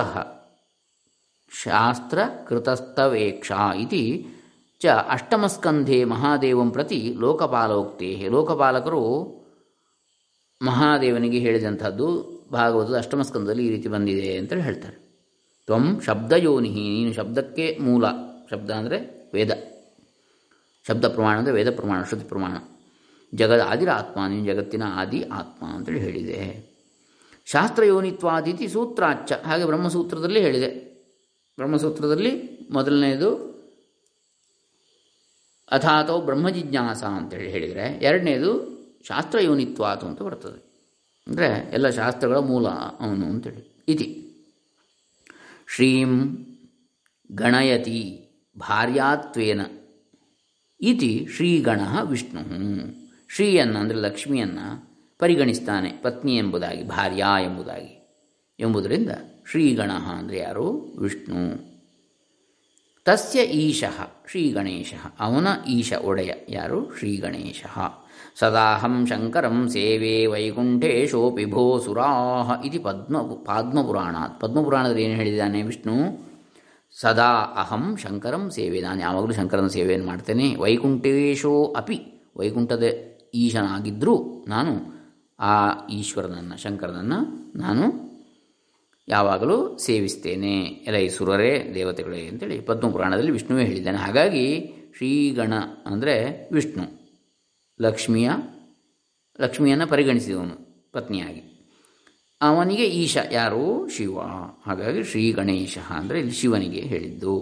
ಶಾಸ್ತ್ರಕೃತಸ್ತವೇಕ್ಷ ಇತಿ ಚ ಅಷ್ಟಮಸ್ಕಂಧೆ ಮಹಾದೇವಂ ಪ್ರತಿ ಲೋಕಪಾಲೋಕ್ತೆ. ಲೋಕಪಾಲಕರು ಮಹಾದೇವನಿಗೆ ಹೇಳಿದಂಥದ್ದು ಭಾಗವತದ ಅಷ್ಟಮಸ್ಕಂದದಲ್ಲಿ ಈ ರೀತಿ ಬಂದಿದೆ ಅಂತೇಳಿ ಹೇಳ್ತಾರೆ. ತ್ವಂ ಶಬ್ದಯೋನಿ ನೀನು ಶಬ್ದಕ್ಕೆ ಮೂಲ. ಶಬ್ದ ಅಂದರೆ ವೇದ. ಶಬ್ದ ಪ್ರಮಾಣ ಅಂದರೆ ವೇದ ಪ್ರಮಾಣ, ಶ್ರುತಿ ಪ್ರಮಾಣ. ಜಗದ ಆದಿರ ಆತ್ಮ ನೀನು ಜಗತ್ತಿನ ಆದಿ ಆತ್ಮ ಅಂತೇಳಿ ಹೇಳಿದೆ. ಶಾಸ್ತ್ರಯೋನಿತ್ವಾದಿತಿ ಸೂತ್ರಾಚ್ಚ ಹಾಗೆ ಬ್ರಹ್ಮಸೂತ್ರದಲ್ಲಿ ಹೇಳಿದೆ. ಬ್ರಹ್ಮಸೂತ್ರದಲ್ಲಿ ಮೊದಲನೆಯದು ಅಥಾತೋ ಬ್ರಹ್ಮಜಿಜ್ಞಾಸ ಅಂತೇಳಿ ಹೇಳಿದರೆ, ಎರಡನೇದು ಶಾಸ್ತ್ರಯೋನಿತ್ವಾತು ಅಂತ ಬರ್ತದೆ. ಅಂದರೆ ಎಲ್ಲ ಶಾಸ್ತ್ರಗಳ ಮೂಲ ಅವನು ಅಂತೇಳಿ. ಇತಿ. ಶ್ರೀಂ ಗಣಯತಿ ಭಾರ್ಯಾತ್ವೇನ. ಇತಿ ಶ್ರೀಗಣ ವಿಷ್ಣು. ಶ್ರೀಯನ್ನು ಅಂದರೆ ಲಕ್ಷ್ಮಿಯನ್ನು ಪರಿಗಣಿಸ್ತಾನೆ ಪತ್ನಿ ಎಂಬುದಾಗಿ, ಭಾರ್ಯ ಎಂಬುದಾಗಿ. ಎಂಬುದರಿಂದ ಶ್ರೀಗಣ ಅಂದರೆ ಯಾರು? ವಿಷ್ಣು. ತಸ್ಯ ಈಶಃ, ಶ್ರೀಗಣೇಶ. ಅವನ ಈಶ ಒಡೆಯ ಯಾರು? ಶ್ರೀಗಣೇಶ. ಸದಾಹಂ ಶಂಕರಂ ಸೇವೆ ವೈಕುಂಠೇಶೋಪಿ ಭೋ ಸುರಾಹ ಇತಿ ಪದ್ಮ ಪದ್ಮಪುರಾಣಾತ್. ಪದ್ಮಪುರಾಣದಲ್ಲಿ ಏನು ಹೇಳಿದ್ದಾನೆ ವಿಷ್ಣು? ಸದಾ ಅಹಂ ಶಂಕರಂ ಸೇವೆ. ನಾನು ಯಾವಾಗಲೂ ಶಂಕರನ ಸೇವೆಯನ್ನು ಮಾಡ್ತೇನೆ. ವೈಕುಂಠೇಶೋ ಅಪಿ. ವೈಕುಂಠದ ಈಶನಾಗಿದ್ದರೂ ನಾನು ಆ ಈಶ್ವರನನ್ನು, ಶಂಕರನನ್ನು ನಾನು ಯಾವಾಗಲೂ ಸೇವಿಸ್ತೇನೆ. ಎಲ್ಲ ಈ ಸುರರೇ ದೇವತೆಗಳೇ ಅಂತೇಳಿ ಪದ್ಮಪುರಾಣದಲ್ಲಿ ವಿಷ್ಣುವೇ ಹೇಳಿದ್ದಾನೆ. ಹಾಗಾಗಿ ಶ್ರೀಗಣ ಅಂದರೆ ವಿಷ್ಣು, ಲಕ್ಷ್ಮಿಯ, ಲಕ್ಷ್ಮಿಯನ್ನು ಪರಿಗಣಿಸಿದವನು, ಪತ್ನಿಯಾಗಿ. ಅವನಿಗೆ ಈಶ, ಯಾರು? ಶಿವ. ಹಾಗಾಗಿ ಶ್ರೀ ಗಣೇಶ ಅಂದರೆ ಇಲ್ಲಿ ಶಿವನಿಗೆ ಹೇಳಿದ್ದು.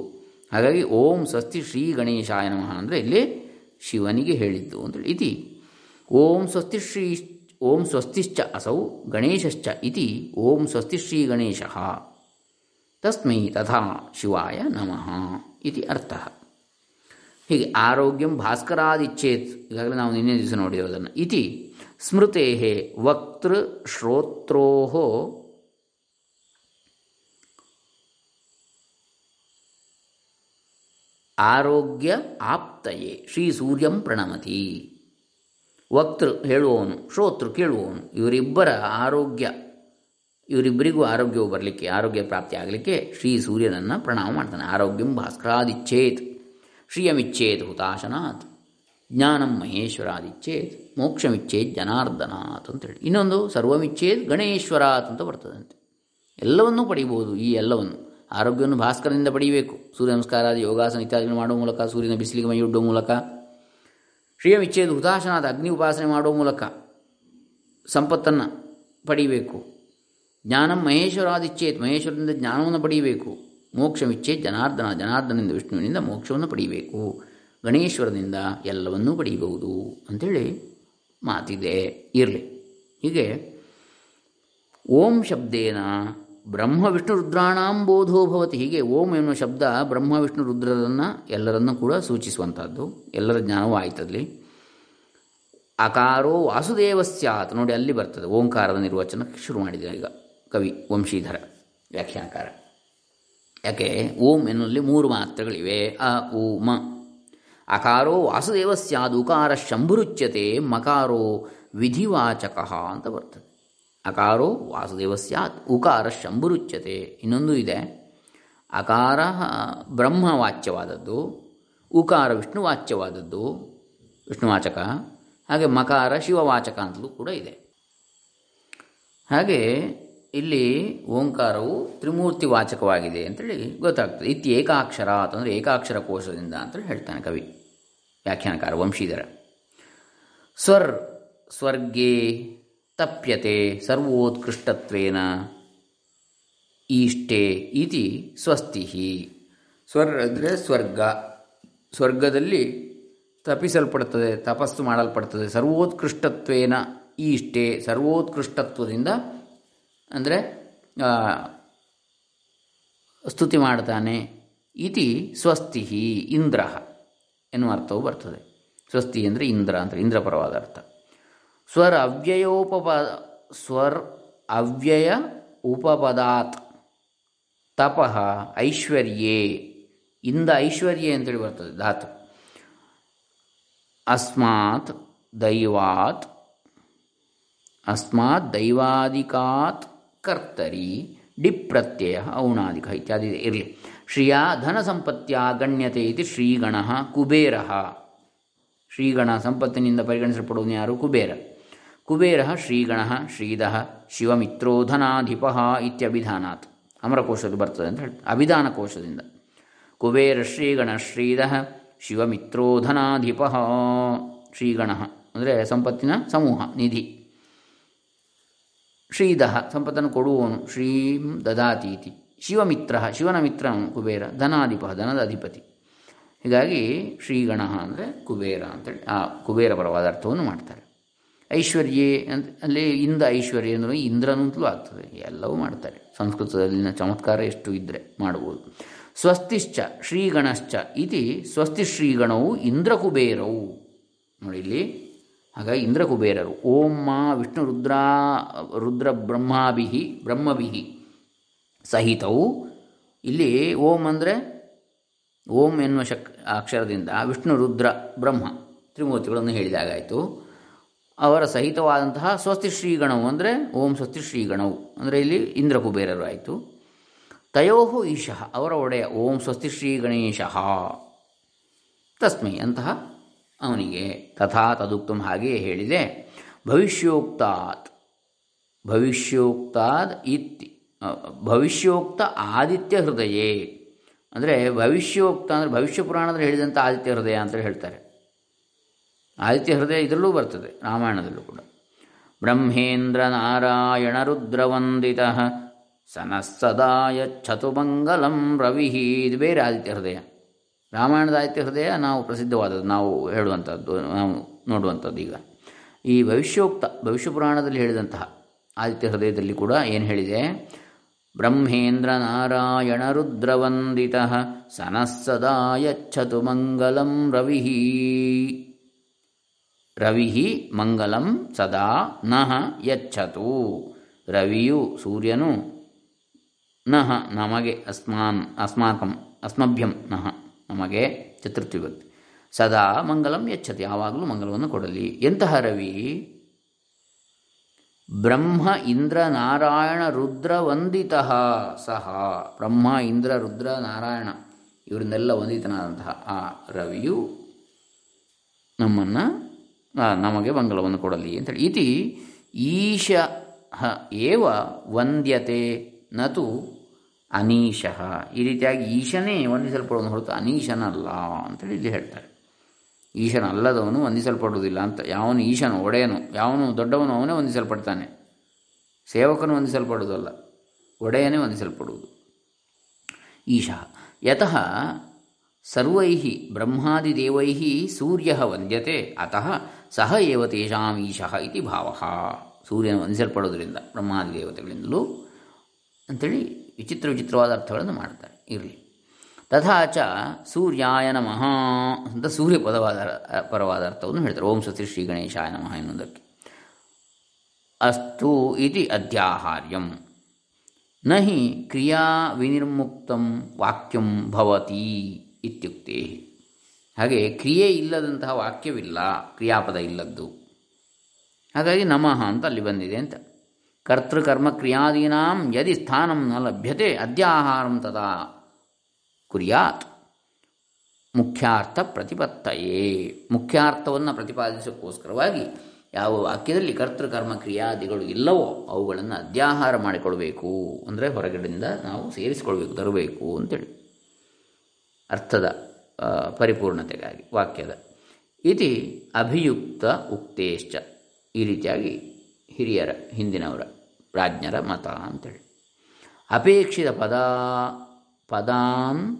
ಹಾಗಾಗಿ ಓಂ ಸ್ವಸ್ತಿ ಶ್ರೀ ಗಣೇಶಾಯ ನಮಃ ಅಂದರೆ ಇಲ್ಲಿ ಶಿವನಿಗೆ ಹೇಳಿದ್ದು ಅಂತೇಳಿ. ಇತಿ ಓಂ ಸ್ವಸ್ತಿ ಶ್ರೀ ಓಂ ಸ್ವಸ್ತಿಶ್ಚ ಅಸೌ ಗಣೇಶಶ್ಚ ಇತಿ ಓಂ ಸ್ವಸ್ತಿ ಶ್ರೀ ಗಣೇಶ. ತಸ್ಮೈ ತಥಾ ಶಿವಾಯ ನಮಃ ಇತಿ ಅರ್ಥ. ಹೀಗೆ ಆರೋಗ್ಯಂ ಭಾಸ್ಕರಾದಿಚ್ಛೇತ್ ಈಗಾಗಲೇ ನಾವು ನಿನ್ನೆ ದಿವಸ ನೋಡಿರೋದನ್ನು ಇತಿ ಸ್ಮೃತೆ ವಕ್ತೃ ಶ್ರೋತ್ರೋ ಆರೋಗ್ಯ ಆಪ್ತಯೇ ಶ್ರೀ ಸೂರ್ಯಂ ಪ್ರಣಮತಿ. ವಕ್ತೃ ಹೇಳುವವನು, ಶ್ರೋತೃ ಕೇಳುವವನು, ಇವರಿಬ್ಬರ ಆರೋಗ್ಯ, ಇವರಿಬ್ಬರಿಗೂ ಆರೋಗ್ಯವು ಬರಲಿಕ್ಕೆ, ಆರೋಗ್ಯ ಪ್ರಾಪ್ತಿ ಆಗಲಿಕ್ಕೆ ಶ್ರೀ ಸೂರ್ಯನನ್ನು ಪ್ರಣಾಮ ಮಾಡ್ತಾನೆ. ಆರೋಗ್ಯಂ ಭಾಸ್ಕರಾದಿಚ್ಛೇತ್, ಶ್ರೀಯಮಿಚ್ಛೇತ್ ಹುತಾಶನಾಥ್, ಜ್ಞಾನಂ ಮಹೇಶ್ವರಾದಿಚ್ಛೇತ್, ಮೋಕ್ಷಮಿಚ್ಛೇತ್ ಜನಾರ್ದನಾಥ್ ಅಂತೇಳಿ. ಇನ್ನೊಂದು ಸರ್ವಮಿಚ್ಛೇತ್ ಗಣೇಶ್ವರಾತ್ ಅಂತ ಬರ್ತದಂತೆ. ಎಲ್ಲವನ್ನೂ ಪಡೆಯಬಹುದು ಈ ಎಲ್ಲವನ್ನು. ಆರೋಗ್ಯವನ್ನು ಭಾಸ್ಕರನಿಂದ ಪಡೆಯಬೇಕು ಸೂರ್ಯ ನಮಸ್ಕಾರಾದಿ ಯೋಗಾಸನ ಇತ್ಯಾದಿಗಳು ಮಾಡುವ ಮೂಲಕ, ಸೂರ್ಯನ ಬಿಸಿಲಿಗೆ ಮೈಯೊಡ್ಡುವ ಮೂಲಕ ಶ್ರೀಯಮಿಚ್ಛೇದ್ ಉದಾಸನಾದ ಅಗ್ನಿ ಉಪಾಸನೆ ಮಾಡುವ ಮೂಲಕ ಸಂಪತ್ತನ್ನು ಪಡೀಬೇಕು. ಜ್ಞಾನಂ ಮಹೇಶ್ವರಾದಿಚ್ಛೇತ್ ಮಹೇಶ್ವರದಿಂದ ಜ್ಞಾನವನ್ನು ಪಡೆಯಬೇಕು ಮೋಕ್ಷಮಿಚ್ಛೇತ್ ಜನಾರ್ದನ ಜನಾರ್ದನದಿಂದ ವಿಷ್ಣುವಿನಿಂದ ಮೋಕ್ಷವನ್ನು ಪಡೆಯಬೇಕು ಗಣೇಶ್ವರದಿಂದ ಎಲ್ಲವನ್ನೂ ಪಡೆಯಬಹುದು ಅಂಥೇಳಿ ಮಾತಿದೆ. ಇರಲಿ. ಹೀಗೆ ಓಂ ಶಬ್ದೇನ ಬ್ರಹ್ಮ ವಿಷ್ಣು ರುದ್ರಾಣಾಂ ಬೋಧೋ ಹೀಗೆ ಓಂ ಎನ್ನುವ ಶಬ್ದ ಬ್ರಹ್ಮ ವಿಷ್ಣು ರುದ್ರರನ್ನು ಎಲ್ಲರನ್ನೂ ಕೂಡ ಸೂಚಿಸುವಂಥದ್ದು ಎಲ್ಲರ ಜ್ಞಾನವೂ ಆಯ್ತದಲ್ಲಿ ಅಕಾರೋ ವಾಸುದೇವ ಸ್ಯಾತ್. ನೋಡಿ, ಅಲ್ಲಿ ಬರ್ತದೆ ಓಂಕಾರದ ನಿರ್ವಚನ ಶುರು ಮಾಡಿದೆ ಈಗ. ಕವಿ ವಂಶೀಧರ ವ್ಯಾಖ್ಯಾನಕಾರ. ಯಾಕೆ? ಓಂ ಎನ್ನುವಲ್ಲಿ ಮೂರು ಮಾತ್ರೆಗಳಿವೆ. ಅ, ಉ, ಮ. ಅಕಾರೋ ವಾಸುದೇವ ಸ್ಯಾದ್, ಉಕಾರ ಶಂಭುರುಚ್ಯತೆ, ಮಕಾರೋ ವಿಧಿವಾಚಕ ಅಂತ ಬರ್ತದೆ. ಅಕಾರೋ ವಾಸುದೇವ ಸ್ಯಾತ್ ಉಕಾರ ಶಂಭುರುಚ್ಯತೆ. ಇನ್ನೊಂದು ಇದೆ, ಅಕಾರ ಬ್ರಹ್ಮವಾಚ್ಯವಾದದ್ದು ಉಕಾರ ವಿಷ್ಣುವಾಚ್ಯವಾದದ್ದು ವಿಷ್ಣುವಾಚಕ ಹಾಗೆ ಮಕಾರ ಶಿವವಾಚಕ ಅಂತಲೂ ಕೂಡ ಇದೆ. ಹಾಗೆ ಇಲ್ಲಿ ಓಂಕಾರವು ತ್ರಿಮೂರ್ತಿ ವಾಚಕವಾಗಿದೆ ಅಂತೇಳಿ ಗೊತ್ತಾಗ್ತದೆ. ಇತ್ತು ಏಕಾಕ್ಷರ ಅಂತಂದರೆ ಏಕಾಕ್ಷರ ಕೋಶದಿಂದ ಅಂತೇಳಿ ಹೇಳ್ತಾನೆ ಕವಿ, ವ್ಯಾಖ್ಯಾನಕಾರ, ವಂಶೀಧರ. ಸ್ವರ್, ಸ್ವರ್ಗೇ ತಪ್ಯತೆ ಸರ್ವೋತ್ಕೃಷ್ಟತ್ವೇನ. ಈಷ್ಟೇ ಇತಿ ಸ್ವಸ್ತಿ ಸ್ವರ್ ಅಂದರೆ ಸ್ವರ್ಗ. ಸ್ವರ್ಗದಲ್ಲಿ ತಪಿಸಲ್ಪಡುತ್ತದೆ ತಪಸ್ಸು ಮಾಡಲ್ಪಡ್ತದೆ. ಸರ್ವೋತ್ಕೃಷ್ಟತ್ವೇನ ಈಷ್ಟೇ, ಸರ್ವೋತ್ಕೃಷ್ಟತ್ವದಿಂದ ಅಂದರೆ ಸ್ತುತಿ ಮಾಡ್ತಾನೆ. ಇತಿ ಸ್ವಸ್ತಿ ಇಂದ್ರ ಎನ್ನುವ ಅರ್ಥವು ಬರ್ತದೆ. ಸ್ವಸ್ತಿ ಅಂದರೆ ಇಂದ್ರ ಅಂದರೆ ಇಂದ್ರಪರವಾದ ಅರ್ಥ. ಸ್ವರ್ ಅವ್ಯಯೋಪಪ ಸ್ವರ್ ಅವ್ಯಯ ಉಪಪದಾತ್. ತಪಃ ಐಶ್ವರ್ಯೇ. ಇಂದ ಐಶ್ವರ್ಯ ಅಂತೇಳಿ ಬರ್ತದೆ, ಧಾತು. ಅಸ್ಮಾತ್ ದೈವಾತ್, ಅಸ್ಮಾತ್ ದೈವಾದಿಕಾತ್ ಕರ್ತರಿ ಡಿಪ್ ಪ್ರತ್ಯಯ ಔಣಾದಿಕ ಇತ್ಯಾದಿ ಇರಲಿ. ಶ್ರೀಯ ಧನ ಸಂಪತ್ಯ ಗಣ್ಯತೆ ಇದು ಶ್ರೀಗಣ ಕುಬೇರ. ಶ್ರೀಗಣ ಸಂಪತ್ತಿನಿಂದ ಪರಿಗಣಿಸಲ್ಪಡುವನು ಯಾರು? ಕುಬೇರ. ಕುಬೇರ ಶ್ರೀಗಣ ಶ್ರೀಧ ಶಿವಮಿತ್ರೋಧನಾಧಿಪ ಇತ್ಯಭಿಧಾನಾತ್. ಅಮರಕೋಶದ್ದು ಬರ್ತದೆ ಅಂತ ಹೇಳಿ ಅಭಿಧಾನ ಕೋಶದಿಂದ ಕುಬೇರ ಶ್ರೀಗಣ ಶ್ರೀಧ ಶಿವಮಿತ್ರೋಧನಾಧಿಪ ಶ್ರೀಗಣ. ಅಂದರೆ ಸಂಪತ್ತಿನ ಸಮೂಹ, ನಿಧಿ. ಶ್ರೀಧ ಸಂಪತ್ತನ್ನು ಕೊಡುವನು ಶ್ರೀಂ ದದಾತೀತಿ. ಶಿವಮಿತ್ರ, ಶಿವನ ಮಿತ್ರ ಕುಬೇರ, ಧನಾಧಿಪ, ಧನದ ಅಧಿಪತಿ. ಹೀಗಾಗಿ ಶ್ರೀಗಣ ಅಂದರೆ ಕುಬೇರ ಅಂತೇಳಿ ಆ ಕುಬೇರ ಪರವಾದ ಅರ್ಥವನ್ನು ಮಾಡ್ತಾರೆ. ಐಶ್ವರ್ಯೆ ಅಂತ ಅಲ್ಲಿ ಇಂದ ಐಶ್ವರ್ಯ ಅಂದರೆ ಇಂದ್ರನಂತಲೂ ಆಗ್ತದೆ. ಎಲ್ಲವೂ ಮಾಡ್ತಾರೆ. ಸಂಸ್ಕೃತದಲ್ಲಿನ ಚಮತ್ಕಾರ ಎಷ್ಟು ಇದ್ದರೆ ಮಾಡ್ಬೋದು. ಸ್ವಸ್ತಿಶ್ಚ, ಶ್ರೀಗಣಶ್ಚ ಇತಿ ಸ್ವಸ್ತಿ ಶ್ರೀಗಣವು ಇಂದ್ರಕುಬೇರವು. ನೋಡಿ ಇಲ್ಲಿ. ಹಾಗಾಗಿ ಇಂದ್ರಕುಬೇರರು. ಓಂ ಮಾ ವಿಷ್ಣು ರುದ್ರ ರುದ್ರ ಬ್ರಹ್ಮಾಭಿಹಿ, ಬ್ರಹ್ಮಭಿಹಿ ಸಹಿತವು. ಇಲ್ಲಿ ಓಂ ಅಂದರೆ ಓಂ ಎನ್ನುವ ಶಕ್, ಅಕ್ಷರದಿಂದ ವಿಷ್ಣು ರುದ್ರ ಬ್ರಹ್ಮ ತ್ರಿಮೂರ್ತಿಗಳನ್ನು ಹೇಳಿದಾಗಾಯಿತು. ಅವರ ಸಹಿತವಾದಂತಹ ಸ್ವಸ್ತಿ ಶ್ರೀಗಣವು ಅಂದರೆ ಓಂ ಸ್ವಸ್ತಿ ಶ್ರೀಗಣವು ಅಂದರೆ ಇಲ್ಲಿ ಇಂದ್ರ ಕುಬೇರರು ಆಯಿತು. ತಯೋಹು ಈಶಃ, ಅವರ ಒಡೆಯ ಓಂ ಸ್ವಸ್ತಿ ಶ್ರೀ ಗಣೇಶಃ ತಸ್ಮೈ ಅಂತಹ ಅವನಿಗೆ ತಥಾ ತದುಕ್ತಂ ಹಾಗೆಯೇ ಹೇಳಿದೆ. ಭವಿಷ್ಯೋಕ್ತಾತ್, ಭವಿಷ್ಯೋಕ್ತಾದ್ ಇತ್ತಿ ಭವಿಷ್ಯೋಕ್ತ ಆದಿತ್ಯ ಹೃದಯೇ. ಅಂದರೆ ಭವಿಷ್ಯೋಕ್ತ ಅಂದರೆ ಭವಿಷ್ಯ ಪುರಾಣದಲ್ಲಿ ಹೇಳಿದಂಥ ಆದಿತ್ಯ ಹೃದಯ ಅಂತ ಹೇಳ್ತಾರೆ. ಆದಿತ್ಯ ಹೃದಯ ಇದರಲ್ಲೂ ಬರ್ತದೆ, ರಾಮಾಯಣದಲ್ಲೂ ಕೂಡ. ಬ್ರಹ್ಮೇಂದ್ರ ನಾರಾಯಣ ರುದ್ರವಂದಿತ, ಸನಸ್ಸದಾಯ ಮಂಗಲಂ ರವಿ ಇದು ಬೇರೆ ಆದಿತ್ಯ ಹೃದಯ. ರಾಮಾಯಣದ ಆದಿತ್ಯ ಹೃದಯ ನಾವು ಪ್ರಸಿದ್ಧವಾದದ್ದು, ನಾವು ಹೇಳುವಂಥದ್ದು, ನಾವು ನೋಡುವಂಥದ್ದು ಈಗ. ಈ ಭವಿಷ್ಯೋಕ್ತ, ಭವಿಷ್ಯ ಪುರಾಣದಲ್ಲಿ ಹೇಳಿದಂತಹ ಆದಿತ್ಯ ಹೃದಯದಲ್ಲಿ ಕೂಡ ಏನು ಹೇಳಿದೆ? ಬ್ರಹ್ಮೇಂದ್ರ ನಾರಾಯಣ ರುದ್ರವಂದಿತ, ಸನಸ್ಸದಾಯ ಮಂಗಲಂ ರವಿ ರವಿ ಮಂಗಲಂ ಸದಾ ನಹ ಯಚ್ಚತು. ರವಿಯು ಸೂರ್ಯನು ನಹ ನಮಗೆ ಅಸ್ಮಾನ್, ಅಸ್ಮಾಕಂ, ಅಸ್ಮಭ್ಯಂ ನಃ ನಮಗೆ ಚತುರ್ಥಿಭಕ್ತಿ ಸದಾ ಮಂಗಲಂ ಯಚ್ಚತಿ, ಯಾವಾಗಲೂ ಮಂಗಲವನ್ನು ಕೊಡಲಿ. ಎಂತಹ ರವಿ? ಬ್ರಹ್ಮ ಇಂದ್ರ ನಾರಾಯಣ ರುದ್ರ ವಂದಿತ ಸಹ. ಬ್ರಹ್ಮ ಇಂದ್ರ ರುದ್ರ ನಾರಾಯಣ, ಇವರನ್ನೆಲ್ಲ ವಂದಿತನಾದಂತಹ ಆ ರವಿಯು ನಮ್ಮನ್ನು ನಮಗೆ ಮಂಗಳವನ್ನು ಕೊಡಲಿ ಅಂತೇಳಿ. ಇತಿ ಈಶ ಏವ ವಂದ್ಯತೆ ನತು ಅನೀಶಃ. ಈ ರೀತಿಯಾಗಿ ಈಶನೇ ವಂದಿಸಲ್ಪಡುವನು ಹೊರತು ಅನೀಶನಲ್ಲ ಅಂತೇಳಿ ಇಲ್ಲಿ ಹೇಳ್ತಾರೆ. ಈಶನ ಅಲ್ಲದವನು ವಂದಿಸಲ್ಪಡುವುದಿಲ್ಲ ಅಂತ. ಯಾವನು ಈಶನು, ಒಡೆಯನು, ಯಾವನು ದೊಡ್ಡವನು ಅವನೇ ವಂದಿಸಲ್ಪಡ್ತಾನೆ. ಸೇವಕನು ವಂದಿಸಲ್ಪಡುವುದಲ್ಲ, ಒಡೆಯನೇ ವಂದಿಸಲ್ಪಡುವುದು. ಈಶ ಯತಃ ಸರ್ವೈ ಬ್ರಹ್ಮಾದಿದೇವೈ ಸೂರ್ಯ ವಂದ್ಯತೆ, ಅತಃ ಸಹ ಏವ ತೇಷಾಂ ಈಶಃ ಇತಿ ಭಾವ. ಸೂರ್ಯನ ವಂದಿಸಲ್ಪಡೋದ್ರಿಂದ ಬ್ರಹ್ಮಾದಿ ದೇವತೆಗಳಿಂದಲೂ ಅಂಥೇಳಿ ವಿಚಿತ್ರ ವಿಚಿತ್ರವಾದ ಅರ್ಥಗಳನ್ನು ಮಾಡ್ತಾರೆ ಇರಲಿ. ತಥಾಚ ಸೂರ್ಯಾಯ ನಮಃ ಅಂತ ಸೂರ್ಯ ಪದವಾದ ಪರವಾದ ಅರ್ಥವನ್ನು ಹೇಳ್ತಾರೆ. ಓಂ ಸತಿ ಶ್ರೀ ಗಣೇಶಾಯ ನಮಃ ಎನ್ನುವುದಕ್ಕೆ. ಅಸ್ತು ಇತಿ ಅಧ್ಯಾಹಾರ್ಯಂ. ನ ಹಿ ಕ್ರಿಯಾ ವಿನಿರ್ಮುಕ್ತಂ ವಾಕ್ಯಂ ಭವತಿ ಇತ್ಯುಕ್ತೆ. ಹಾಗೆ ಕ್ರಿಯೆ ಇಲ್ಲದಂತಹ ವಾಕ್ಯವಿಲ್ಲ, ಕ್ರಿಯಾಪದ ಇಲ್ಲದ್ದು. ಹಾಗಾಗಿ ನಮಃ ಅಂತ ಅಲ್ಲಿ ಬಂದಿದೆ ಅಂತ. ಕರ್ತೃಕರ್ಮ ಕ್ರಿಯಾದೀನಾಂ ಯದಿ ಸ್ಥಾನಂ ನ ಲಭ್ಯತೆ ಅದ್ಯಾಹಾರಂ ತದಾ ಕುರಿಯಾತ್. ಮುಖ್ಯಾರ್ಥ ಪ್ರತಿಪತ್ತಯೇ. ಮುಖ್ಯಾರ್ಥವನ್ನು ಪ್ರತಿಪಾದಿಸೋಕ್ಕೋಸ್ಕರವಾಗಿ ಯಾವ ವಾಕ್ಯದಲ್ಲಿ ಕರ್ತೃಕರ್ಮ ಕ್ರಿಯಾದಿಗಳು ಇಲ್ಲವೋ ಅವುಗಳನ್ನು ಅಧ್ಯಾಹಾರ ಮಾಡಿಕೊಳ್ಬೇಕು. ಅಂದರೆ ಹೊರಗಡೆಯಿಂದ ನಾವು ಸೇರಿಸಿಕೊಳ್ಬೇಕು, ತರಬೇಕು ಅಂತೇಳಿ. ಅರ್ಥದ ಪರಿಪೂರ್ಣತೆಗಾಗಿ, ವಾಕ್ಯದ. ಇತಿ ಅಭಿಯುಕ್ತ ಉಕ್ತೇಶ್ಚ. ಈ ರೀತಿಯಾಗಿ ಹಿರಿಯರ, ಹಿಂದಿನವರ, ಪ್ರಾಜ್ಞರ ಮತ ಅಂತೇಳಿ. ಅಪೇಕ್ಷಿತ ಪದ, ಪದಾನ್,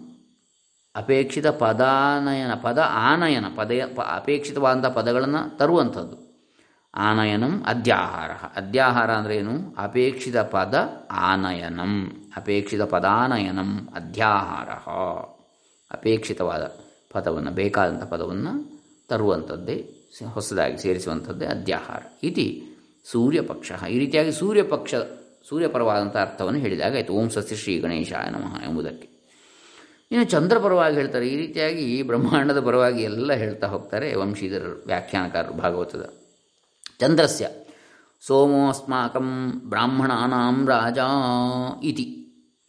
ಅಪೇಕ್ಷಿತ ಪದಾನಯನ, ಪದ ಆನಯನ ಪದ ಅಪೇಕ್ಷಿತವಾದಂಥ ಪದಗಳನ್ನು ತರುವಂಥದ್ದು. ಆನಯನಂ ಅಧ್ಯಾಹಾರ ಅದ್ಯಾಹಾರ ಏನು? ಅಪೇಕ್ಷಿತ ಪದ ಆನಯನಂ. ಅಪೇಕ್ಷಿತ ಪದಾನಯನಂ ಅಧ್ಯಾಹಾರ ಅಪೇಕ್ಷಿತವಾದ ಪದವನ್ನು, ಬೇಕಾದಂಥ ಪದವನ್ನು ತರುವಂಥದ್ದೇ, ಹೊಸದಾಗಿ ಸೇರಿಸುವಂಥದ್ದೇ ಅಧ್ಯಾಹಾರ. ಇತಿ ಸೂರ್ಯಪಕ್ಷ. ಈ ರೀತಿಯಾಗಿ ಸೂರ್ಯಪಕ್ಷ, ಸೂರ್ಯಪರವಾದಂಥ ಅರ್ಥವನ್ನು ಹೇಳಿದಾಗ ಆಯಿತು ಓಂ ಸಸ್ಯ ಶ್ರೀ ಗಣೇಶಾಯ ನಮಃ ಎಂಬುದಕ್ಕೆ. ಇನ್ನು ಚಂದ್ರ ಪರವಾಗಿ ಹೇಳ್ತಾರೆ. ಈ ರೀತಿಯಾಗಿ ಈ ಬ್ರಹ್ಮಾಂಡದ ಪರವಾಗಿ ಎಲ್ಲ ಹೇಳ್ತಾ ಹೋಗ್ತಾರೆ ವಂಶೀಧರ ವ್ಯಾಖ್ಯಾನಕಾರರು, ಭಾಗವತದ. ಚಂದ್ರಸ್ಯ ಸೋಮೋಸ್ಮಾಕಂ ಬ್ರಾಹ್ಮಣಾನಾಂ ರಾಜ ಇತಿ.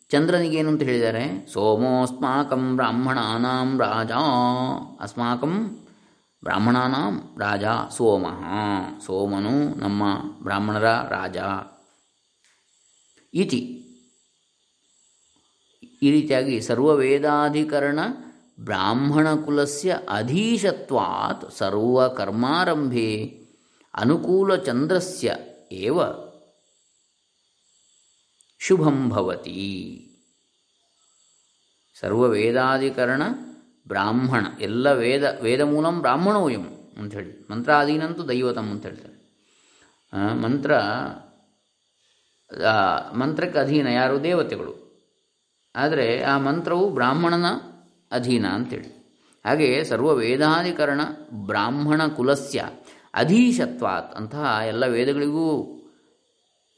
ಚಂದ್ರನಿಗೇನು ಅಂತ ಹೇಳಿದ್ದಾರೆ? ಸೋಮೋಸ್ಮಾಕಂ ಬ್ರಾಹ್ಮಣಾನಾಂ ರಾಜ. ಅಸ್ಮಾಕಂ ಬ್ರಾಹ್ಮಣಾನಾಂ ರಾಜ ಸೋಮ. ಸೋಮನು ನಮ್ಮ ಬ್ರಾಹ್ಮಣರ ರಾಜ. ಇತಿ. ಈ ರೀತಿಯಾಗಿ ಸರ್ವವೇದಾಧಿಕರಣ ಬ್ರಾಹ್ಮಣ ಕುಲಸ್ಯ ಅಧೀಶತ್ವಾತ್ ಸರ್ವ ಅನುಕೂಲಚಂದ್ರಸ್ಯ ಅನುಕೂಲ ಚಂದ್ರಸ್ಯ ಏವ ಶುಭಂ ಭವತಿ. ಸರ್ವವೇದಾಧಿಕರಣ ಬ್ರಾಹ್ಮಣ, ಎಲ್ಲ ವೇದ ವೇದ ಮೂಲಂ ಬ್ರಾಹ್ಮಣೋಯಂ ಅಂಥೇಳಿ. ಮಂತ್ರಾಧೀನಂತೂ ದೈವತಂ ಅಂತ ಹೇಳ್ತಾರೆ. ಮಂತ್ರ ಮಂತ್ರಕ್ಕೆ ಅಧೀನ ಯಾರು? ದೇವತೆಗಳು. ಆದರೆ ಆ ಮಂತ್ರವು ಬ್ರಾಹ್ಮಣನ ಅಧೀನ ಅಂತೇಳಿ ಹಾಗೆ ಸರ್ವ ವೇದಾಧಿಕರಣ ಬ್ರಾಹ್ಮಣ ಕುಲಸ್ಯ ಅಧೀಶತ್ವಾತ್ ಅಂತಹ ಎಲ್ಲ ವೇದಗಳಿಗೂ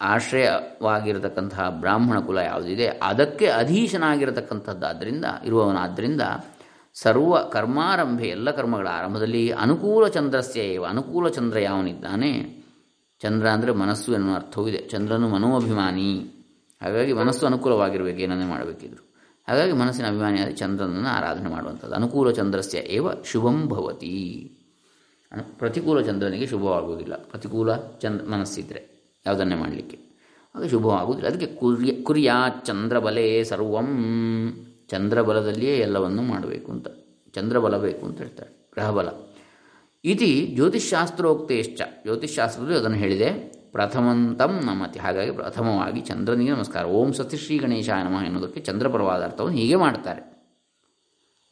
ಆಶ್ರಯವಾಗಿರತಕ್ಕಂತಹ ಬ್ರಾಹ್ಮಣ ಕುಲ ಯಾವುದಿದೆ ಅದಕ್ಕೆ ಅಧೀಶನಾಗಿರತಕ್ಕಂಥದ್ದಾದ್ದರಿಂದ ಇರುವವನಾದ್ದರಿಂದ ಸರ್ವ ಕರ್ಮಾರಂಭೆ, ಎಲ್ಲ ಕರ್ಮಗಳ ಆರಂಭದಲ್ಲಿ ಅನುಕೂಲ ಚಂದ್ರಸ್ಯ ಅನುಕೂಲ ಚಂದ್ರ ಯಾವನಿದ್ದಾನೆ? ಚಂದ್ರ ಅಂದರೆ ಮನಸ್ಸು ಎನ್ನುವ ಅರ್ಥವೂ ಇದೆ. ಚಂದ್ರನು ಮನೋಭಿಮಾನಿ ಹಾಗಾಗಿ ಮನಸ್ಸು ಅನುಕೂಲವಾಗಿರಬೇಕು, ಏನನ್ನೇ ಮಾಡಬೇಕಿದ್ರು. ಹಾಗಾಗಿ ಮನಸ್ಸಿನ ಅಭಿಮಾನಿಯಾದ ಚಂದ್ರನನ್ನು ಆರಾಧನೆ ಮಾಡುವಂಥದ್ದು. ಅನುಕೂಲ ಚಂದ್ರಸ್ಯ ಏವ, ಶುಭಂ ಭವತಿ. ಪ್ರತಿಕೂಲ ಚಂದ್ರನಿಗೆ ಶುಭವಾಗುವುದಿಲ್ಲ. ಪ್ರತಿಕೂಲ ಚಂದ್ರ ಮನಸ್ಸಿದ್ರೆ. ಯಾವುದನ್ನೇ ಮಾಡಲಿಕ್ಕೆ. ಆಗ ಶುಭವಾಗುವುದಿಲ್ಲ. ಅದಕ್ಕೆ ಕುರ್ಯ, ಕುರಿಯ ಚಂದ್ರಬಲೇ ಸರ್ವಂ. ಚಂದ್ರಬಲದಲ್ಲಿಯೇ ಎಲ್ಲವನ್ನು ಮಾಡಬೇಕು ಅಂತ. ಚಂದ್ರಬಲ ಬೇಕು ಅಂತ ಹೇಳ್ತಾರೆ. ಗ್ರಹಬಲ. ಇತಿ ಜ್ಯೋತಿಷ್ಶಾಸ್ತ್ರೋಕ್ತೇಶ್ಚ. ಜ್ಯೋತಿಷ್ಶಾಸ್ತ್ರದಲ್ಲಿ ಅದನ್ನು ಹೇಳಿದೆ. ಪ್ರಥಮಂತಂ ನಮತಿ. ಹಾಗಾಗಿ ಪ್ರಥಮವಾಗಿ ಚಂದ್ರನಿಗೆ ನಮಸ್ಕಾರ. ಓಂ ಸತಿ ಶ್ರೀ ಗಣೇಶಾಯ ನಮಃ ಎನ್ನುವುದಕ್ಕೆ ಚಂದ್ರಪರವಾದ ಅರ್ಥವನ್ನು ಹೀಗೆ ಮಾಡ್ತಾರೆ.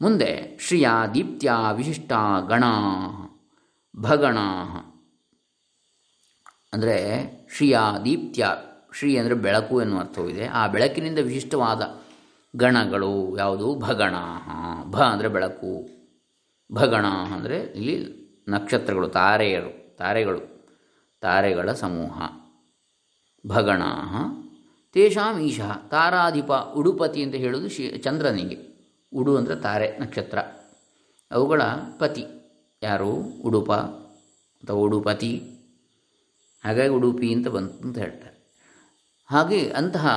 ಮುಂದೆ ಶ್ರಿಯ ದೀಪ್ತ್ಯ ವಿಶಿಷ್ಟ ಗಣ. ಭಗಣ. ಅಂದರೆ ಶ್ರಿಯ ದೀಪ್ತ್ಯ ಶ್ರೀ ಅಂದರೆ ಬೆಳಕು ಎನ್ನುವ ಅರ್ಥವಿದೆ. ಆ ಬೆಳಕಿನಿಂದ ವಿಶಿಷ್ಟವಾದ ಗಣಗಳು ಯಾವುದು? ಭಗಣ, ಭ ಅಂದರೆ ಬೆಳಕು. ಭಗಣ ಅಂದರೆ ಇಲ್ಲಿ ನಕ್ಷತ್ರಗಳು, ತಾರೆಯರು, ತಾರೆಗಳು, ತಾರೆಗಳ ಸಮೂಹ. ಭಗಣ, ತೇಷಾಂ ಈಶಃ, ತಾರಾಧಿಪ, ಉಡುಪತಿ ಅಂತ ಹೇಳೋದು ಶಿ ಚಂದ್ರನಿಗೆ. ಉಡು ಅಂದರೆ ತಾರೆ, ನಕ್ಷತ್ರ. ಅವುಗಳ ಪತಿ ಯಾರು? ಉಡುಪ ಅಥವಾ ಉಡುಪತಿ. ಹಾಗಾಗಿ ಉಡುಪಿ ಅಂತ ಬಂತು ಅಂತ ಹೇಳ್ತಾರೆ. ಹಾಗೆ ಅಂತಹ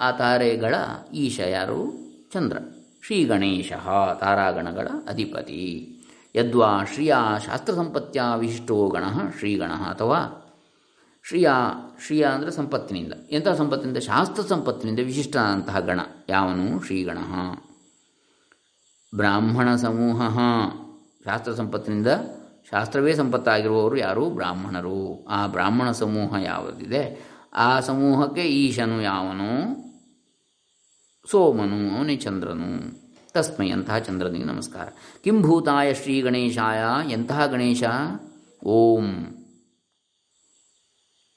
ಆ ತಾರೆಗಳ ಈಶ ಯಾರು? ಚಂದ್ರ. ಶ್ರೀ ಗಣೇಶ ತಾರಾಗಣಗಳ ಅಧಿಪತಿ. ಯದ್ವಾ ಶ್ರಿಯ ಶಾಸ್ತ್ರ ಸಂಪತ್ತಿಯ ವಿಶಿಷ್ಟೋ ಗಣ ಶ್ರೀಗಣ ಅಥವಾ ಶ್ರಿಯ ಶ್ರಿಯ ಅಂದರೆ ಸಂಪತ್ತಿನಿಂದ. ಎಂತಹ ಸಂಪತ್ತಿನಿಂದ? ಶಾಸ್ತ್ರ ಸಂಪತ್ತಿನಿಂದ ವಿಶಿಷ್ಟನಾದಂತಹ ಗಣ. ಯಾವನು? ಶ್ರೀಗಣ. ಬ್ರಾಹ್ಮಣ ಸಮೂಹ. ಶಾಸ್ತ್ರ ಸಂಪತ್ತಿನಿಂದ ಶಾಸ್ತ್ರವೇ ಸಂಪತ್ತಾಗಿರುವವರು ಯಾರು? ಬ್ರಾಹ್ಮಣರು. ಆ ಬ್ರಾಹ್ಮಣ ಸಮೂಹ ಯಾವುದಿದೆ? ಆ ಸಮೂಹಕ್ಕೆ ಈಶನು ಯಾವನು? ಸೋಮನು, ಅವನೇ ಚಂದ್ರನು. ತಸ್ಮೈ ಅಂತಹ ಚಂದ್ರನಿಗೆ ನಮಸ್ಕಾರ. ಕಿಂಭೂತಾಯ ಶ್ರೀ ಗಣೇಶಾಯ. ಎಂತಹ ಗಣೇಶ? ಓಂ.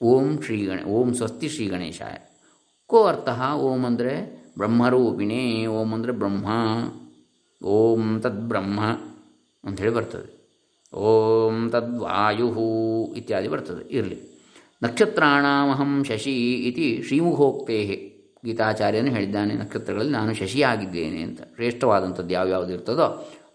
ಓಂ ಶ್ರೀ ಗಣ, ಓಂ ಸ್ವಸ್ತಿ ಶ್ರೀ ಗಣೇಶಾಯ. ಕೋ ಅರ್ಥ? ಓಂ ಅಂದರೆ ಬ್ರಹ್ಮರೂಪಿಣೇ. ಓಂ ಅಂದರೆ ಬ್ರಹ್ಮ. ಓಂ ತದ್ಬ್ರಹ್ಮ ಅಂಥೇಳಿ ಬರ್ತದೆ. ಓಂ ತದ್ವಾಯು ಇತ್ಯಾದಿ ಬರ್ತದೆ, ಇರಲಿ. ನಕ್ಷತ್ರಾಣಾಮಹಂ ಶಶಿ ಇತಿ ಶ್ರೀಮುಖೋಕ್ತೇ ಗೀತಾಚಾರ್ಯನು ಹೇಳಿದ್ದಾನೆ, ನಕ್ಷತ್ರಗಳಲ್ಲಿ ನಾನು ಶಶಿಯಾಗಿದ್ದೇನೆ ಅಂತ. ಶ್ರೇಷ್ಠವಾದಂಥದ್ದು ಯಾವ್ಯಾವುದು ಇರ್ತದೋ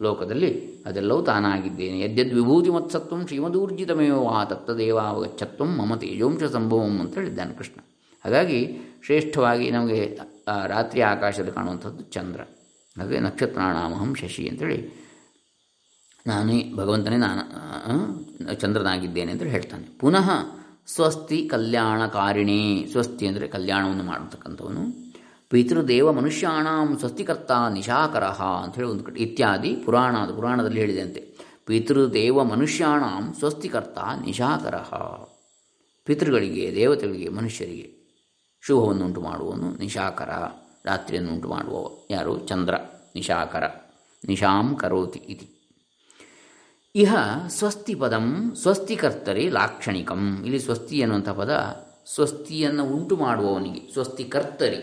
ಲೋಕದಲ್ಲಿ ಅದೆಲ್ಲವೂ ತಾನಾಗಿದ್ದೇನೆ. ಯದ್ಯದ್ ವಿಭೂತಿ ಮತ್ಸತ್ವ ಶ್ರೀಮದೂರ್ಜಿತಮೇವ ತತ್ತದೇವಾವಗಚ್ಚತ್ವಂ ಮಮ ತೇಜೋಂಶ ಸಂಭವಂ ಅಂತ ಹೇಳಿದ್ದಾನೆ ಕೃಷ್ಣ. ಹಾಗಾಗಿ ಶ್ರೇಷ್ಠವಾಗಿ ನಮಗೆ ರಾತ್ರಿ ಆಕಾಶದಲ್ಲಿ ಕಾಣುವಂಥದ್ದು ಚಂದ್ರ. ಅದೇ ನಕ್ಷತ್ರಾಣಾಮಹಂ ಶಶಿ ಅಂತೇಳಿ ನಾನೇ ಭಗವಂತನೇ ನಾನು ಚಂದ್ರನಾಗಿದ್ದೇನೆ ಅಂತ ಹೇಳ್ತಾನೆ. ಪುನಃ ಸ್ವಸ್ತಿ ಕಲ್ಯಾಣಕಾರಿಣಿ, ಸ್ವಸ್ತಿ ಅಂದರೆ ಕಲ್ಯಾಣವನ್ನು ಮಾಡತಕ್ಕಂಥವನು ಪಿತೃದೇವ ಮನುಷ್ಯಾಣಾಂ ಸ್ವಸ್ತಿಕರ್ತ ನಿಶಾಕರ ಹೇಳಿ ಒಂದು ಕಡೆ ಇತ್ಯಾದಿ ಪುರಾಣ ಪುರಾಣದಲ್ಲಿ ಹೇಳಿದಂತೆ. ಪಿತೃದೇವ ಮನುಷ್ಯಾಣಾಂ ಸ್ವಸ್ತಿಕರ್ತ ನಿಶಾಕರ. ಪಿತೃಗಳಿಗೆ, ದೇವತೆಗಳಿಗೆ, ಮನುಷ್ಯರಿಗೆ ಶುಭವನ್ನು ಉಂಟು ಮಾಡುವನು ನಿಶಾಕರ, ರಾತ್ರಿಯನ್ನು ಉಂಟು ಮಾಡುವವ. ಯಾರು? ಚಂದ್ರ, ನಿಶಾಕರ. ನಿಶಾಂ ಕರೋತಿ ಇತಿ. ಇಹ ಸ್ವಸ್ತಿ ಪದಂ ಸ್ವಸ್ತಿ ಕರ್ತರಿ ಲಾಕ್ಷಣಿಕಂ. ಇಲ್ಲಿ ಸ್ವಸ್ತಿ ಎನ್ನುವಂಥ ಪದ ಸ್ವಸ್ತಿಯನ್ನು ಉಂಟು ಮಾಡುವವನಿಗೆ ಸ್ವಸ್ತಿ ಕರ್ತರಿ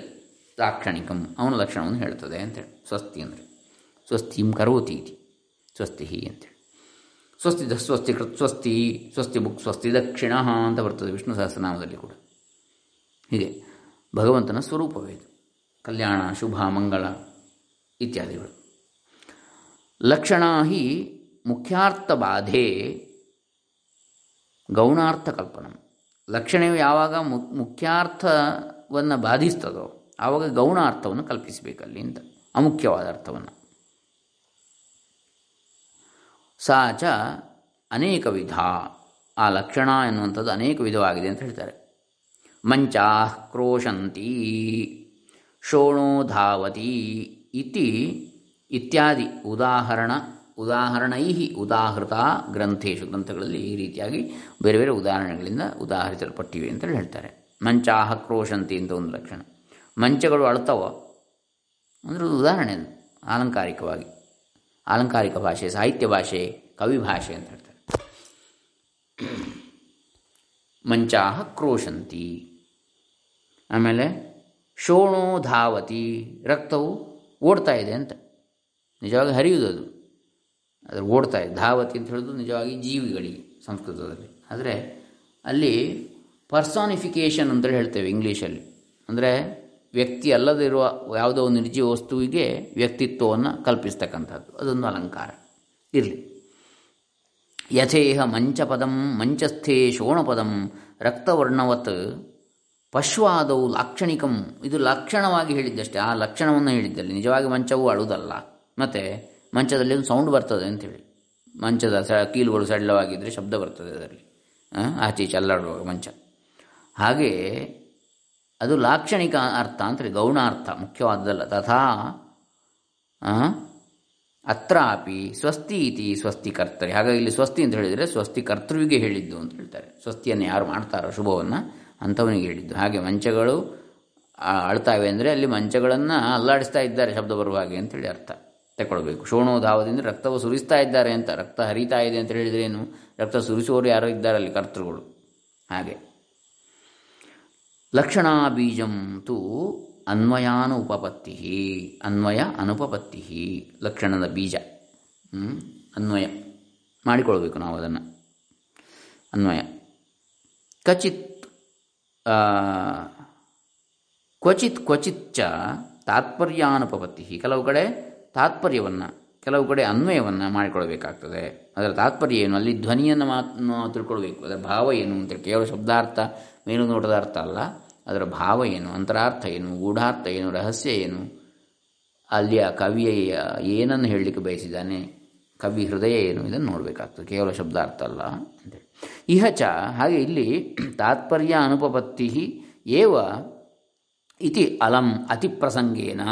ಲಾಕ್ಷಣಿಕಂ. ಅವನ ಲಕ್ಷಣವನ್ನು ಹೇಳ್ತದೆ ಅಂತೇಳಿ. ಸ್ವಸ್ತಿ ಅಂದರೆ ಸ್ವಸ್ತಿಂ ಕರೋತಿ ಇತಿ ಸ್ವಸ್ತಿ ಅಂತೇಳಿ. ಸ್ವಸ್ತಿ ಸ್ವಸ್ತಿ ಕೃತ್ ಸ್ವಸ್ತಿ ಸ್ವಸ್ತಿ ಬುಕ್ ಸ್ವಸ್ತಿ ದಕ್ಷಿಣ ಅಂತ ಬರ್ತದೆ ವಿಷ್ಣು ಸಹಸ್ರನಾಮದಲ್ಲಿ ಕೂಡ. ಹೀಗೆ ಭಗವಂತನ ಸ್ವರೂಪವೇ ಇದು. ಕಲ್ಯಾಣ, ಶುಭ, ಮಂಗಳ ಇತ್ಯಾದಿಗಳು. ಲಕ್ಷಣ ಹಿ ಮುಖ್ಯಾರ್ಥ ಬಾಧೆ ಗೌಣಾರ್ಥ ಕಲ್ಪನ. ಲಕ್ಷಣವು ಯಾವಾಗ ಮು, ಮುಖ್ಯಾರ್ಥವನ್ನು ಬಾಧಿಸ್ತದೋ ಆವಾಗ ಗೌಣಾರ್ಥವನ್ನು ಕಲ್ಪಿಸಬೇಕಲ್ಲಿ ಅಂತ, ಅಮುಖ್ಯವಾದ ಅರ್ಥವನ್ನು. ಸಾ ಚ ಅನೇಕ ವಿಧ ಆ ಲಕ್ಷಣ ಎನ್ನುವಂಥದ್ದು ಅನೇಕ ವಿಧವಾಗಿದೆ ಅಂತ ಹೇಳ್ತಾರೆ. ಮಂಚಾ ಕ್ರೋಶಂತಿ, ಶೋಣೋ ಧಾವತಿ ಇತಿ ಇತ್ಯಾದಿ ಉದಾಹರಣ ಉದಾಹರಣೈ ಉದಾಹೃತ ಗ್ರಂಥೇಶು ಗ್ರಂಥಗಳಲ್ಲಿ ಈ ರೀತಿಯಾಗಿ ಬೇರೆ ಬೇರೆ ಉದಾಹರಣೆಗಳಿಂದ ಉದಾಹರಿಸಲ್ಪಟ್ಟಿವೆ ಅಂತ ಹೇಳ್ತಾರೆ. ಮಂಚಾಹ ಕ್ರೋಶಂತಿ ಅಂತ ಒಂದು ಲಕ್ಷಣ. ಮಂಚಗಳು ಅಳ್ತವ. ಅಂದ್ರೆ ಉದಾಹರಣೆ ಅದು. ಆಲಂಕಾರಿಕವಾಗಿ. ಆಲಂಕಾರಿಕ ಭಾಷೆ, ಸಾಹಿತ್ಯ ಭಾಷೆ, ಕವಿ ಭಾಷೆ ಅಂತ ಹೇಳ್ತಾರೆ. ಮಂಚಾಹ ಕ್ರೋಶಂತಿ. ಆಮೇಲೆ ಶೋಣೋ ಧಾವತಿ, ರಕ್ತವು ಓಡ್ತಾ ಇದೆ ಅಂತ. ನಿಜವಾಗಿ ಹರಿಯುವುದು ಅದು. ಅದ್ರ ಓಡ್ತಾ ಇದೆ ಧಾವತಿ ಅಂತ ಹೇಳೋದು ನಿಜವಾಗಿ ಜೀವಿಗಳಿಗೆ, ಸಂಸ್ಕೃತದಲ್ಲಿ. ಆದರೆ ಅಲ್ಲಿ ಪರ್ಸಾನಿಫಿಕೇಷನ್ ಅಂತ ಹೇಳ್ತೇವೆ ಇಂಗ್ಲೀಷಲ್ಲಿ. ಅಂದರೆ ವ್ಯಕ್ತಿ ಅಲ್ಲದಿರುವ ಯಾವುದೋ ಒಂದು ನಿರ್ಜೀವ ವಸ್ತುವಿಗೆ ವ್ಯಕ್ತಿತ್ವವನ್ನು ಕಲ್ಪಿಸ್ತಕ್ಕಂಥದ್ದು. ಅದೊಂದು ಅಲಂಕಾರ. ಇರಲಿ. ಯಥೇಹ ಮಂಚಪದಂ ಮಂಚಸ್ಥೇ ಶೋಣಪದಂ ರಕ್ತವರ್ಣವತ್ ಪಶ್ವಾದವು ಲಾಕ್ಷಣಿಕಂ. ಇದು ಲಕ್ಷಣವಾಗಿ ಹೇಳಿದ್ದಷ್ಟೇ. ಆ ಲಕ್ಷಣವನ್ನು ಹೇಳಿದ್ದಲ್ಲಿ. ನಿಜವಾಗಿ ಮಂಚವು ಅಳುವುದಲ್ಲ ಮತ್ತು ಮಂಚದಲ್ಲಿ ಒಂದು ಸೌಂಡ್ ಬರ್ತದೆ ಅಂತೇಳಿ. ಮಂಚದ ಸ, ಕೀಲುಗಳು ಸಡಿಲವಾಗಿದ್ದರೆ ಶಬ್ದ ಬರ್ತದೆ ಅದರಲ್ಲಿ. ಆಚೆ ಈಚೆ ಅಲ್ಲಾಡುವಾಗ ಮಂಚ. ಹಾಗೆ ಅದು ಲಾಕ್ಷಣಿಕ ಅರ್ಥ ಅಂತೇಳಿ ಗೌಣ ಅರ್ಥ ಮುಖ್ಯವಾದದ್ದಲ್ಲ. ತಥಾ ಅತ್ರಾಪಿ ಸ್ವಸ್ತಿ ಇತಿ ಸ್ವಸ್ತಿ ಕರ್ತರಿ ಹಾಗಾಗಿ ಇಲ್ಲಿ ಸ್ವಸ್ತಿ ಅಂತ ಹೇಳಿದರೆ ಸ್ವಸ್ತಿ ಕರ್ತೃವಿಗೆ ಹೇಳಿದ್ದು ಅಂತ ಹೇಳ್ತಾರೆ. ಸ್ವಸ್ತಿಯನ್ನು ಯಾರು ಮಾಡ್ತಾರೋ ಶುಭವನ್ನು ಅಂಥವನಿಗೆ ಹೇಳಿದ್ದು. ಹಾಗೆ ಮಂಚಗಳು ಅಳ್ತಾವೆ ಅಂದರೆ ಅಲ್ಲಿ ಮಂಚಗಳನ್ನು ಅಲ್ಲಾಡಿಸ್ತಾ ಇದ್ದಾರೆ ಶಬ್ದ ಬರುವ ಹಾಗೆ ಅಂತೇಳಿ ಅರ್ಥ. ತಗೊಳ್ಬೇಕು. ಶೋಣೋಧಾವದಿಂದ ರಕ್ತವು ಸುರಿಸ್ತಾ ಇದ್ದಾರೆ ಅಂತ ರಕ್ತ ಹರಿತಾ ಇದೆ ಅಂತ ಹೇಳಿದ್ರೇನು ರಕ್ತ ಸುರಿಸುವವರು ಯಾರೋ ಇದ್ದಾರೆ ಅಲ್ಲಿ ಕರ್ತೃಗಳು. ಹಾಗೆ. ಲಕ್ಷಣಾ ಬೀಜಂತು ತು ಅನ್ವಯಾನುಪಪತ್ತಿ ಅನ್ವಯ ಅನುಪಪತ್ತಿ ಲಕ್ಷಣದ ಬೀಜ? ಅನ್ವಯ. ಮಾಡಿಕೊಳ್ಬೇಕು ನಾವು ಅದನ್ನು. ಅನ್ವಯ. ಕಚಿತ್ ಆ, ಕ್ವಚಿತ್ ಕ್ವಚಿತ್ ಚ ತಾತ್ಪರ್ಯಾನುಪಪತ್ತಿ ಕೆಲವು ಕಡೆ ತಾತ್ಪರ್ಯವನ್ನು, ಕೆಲವು ಕಡೆ ಅನ್ವಯವನ್ನು ಮಾಡಿಕೊಳ್ಬೇಕಾಗ್ತದೆ. ಅದರ ತಾತ್ಪರ್ಯ ಏನು? ಅಲ್ಲಿ ಧ್ವನಿಯನ್ನು ಮಾತು ತಿಳ್ಕೊಳ್ಬೇಕು. ಅದರ ಭಾವ ಏನು ಅಂತೇಳಿ ಕೇವಲ ಶಬ್ದಾರ್ಥ ಮೇಲು ನೋಟದ ಅರ್ಥ ಅಲ್ಲ. ಅದರ ಭಾವ ಏನು? ಅಂತರಾರ್ಥ ಏನು? ಗೂಢಾರ್ಥ ಏನು? ರಹಸ್ಯ ಏನು? ಅಲ್ಲಿಯ ಕವಿಯ ಏನನ್ನು ಹೇಳಲಿಕ್ಕೆ ಬಯಸಿದ್ದಾನೆ? ಕವಿ ಹೃದಯ ಏನು? ಇದನ್ನು ನೋಡಬೇಕಾಗ್ತದೆ. ಕೇವಲ ಶಬ್ದಾರ್ಥ ಅಲ್ಲ ಅಂತೇಳಿ ಇಹ ಚ, ಹಾಗೆ ಇಲ್ಲಿ ತಾತ್ಪರ್ಯ ಅನುಪಪತ್ತಿ ಏವ ಇತಿ ಅಲಂ ಅತಿಪ್ರಸಂಗೇನ.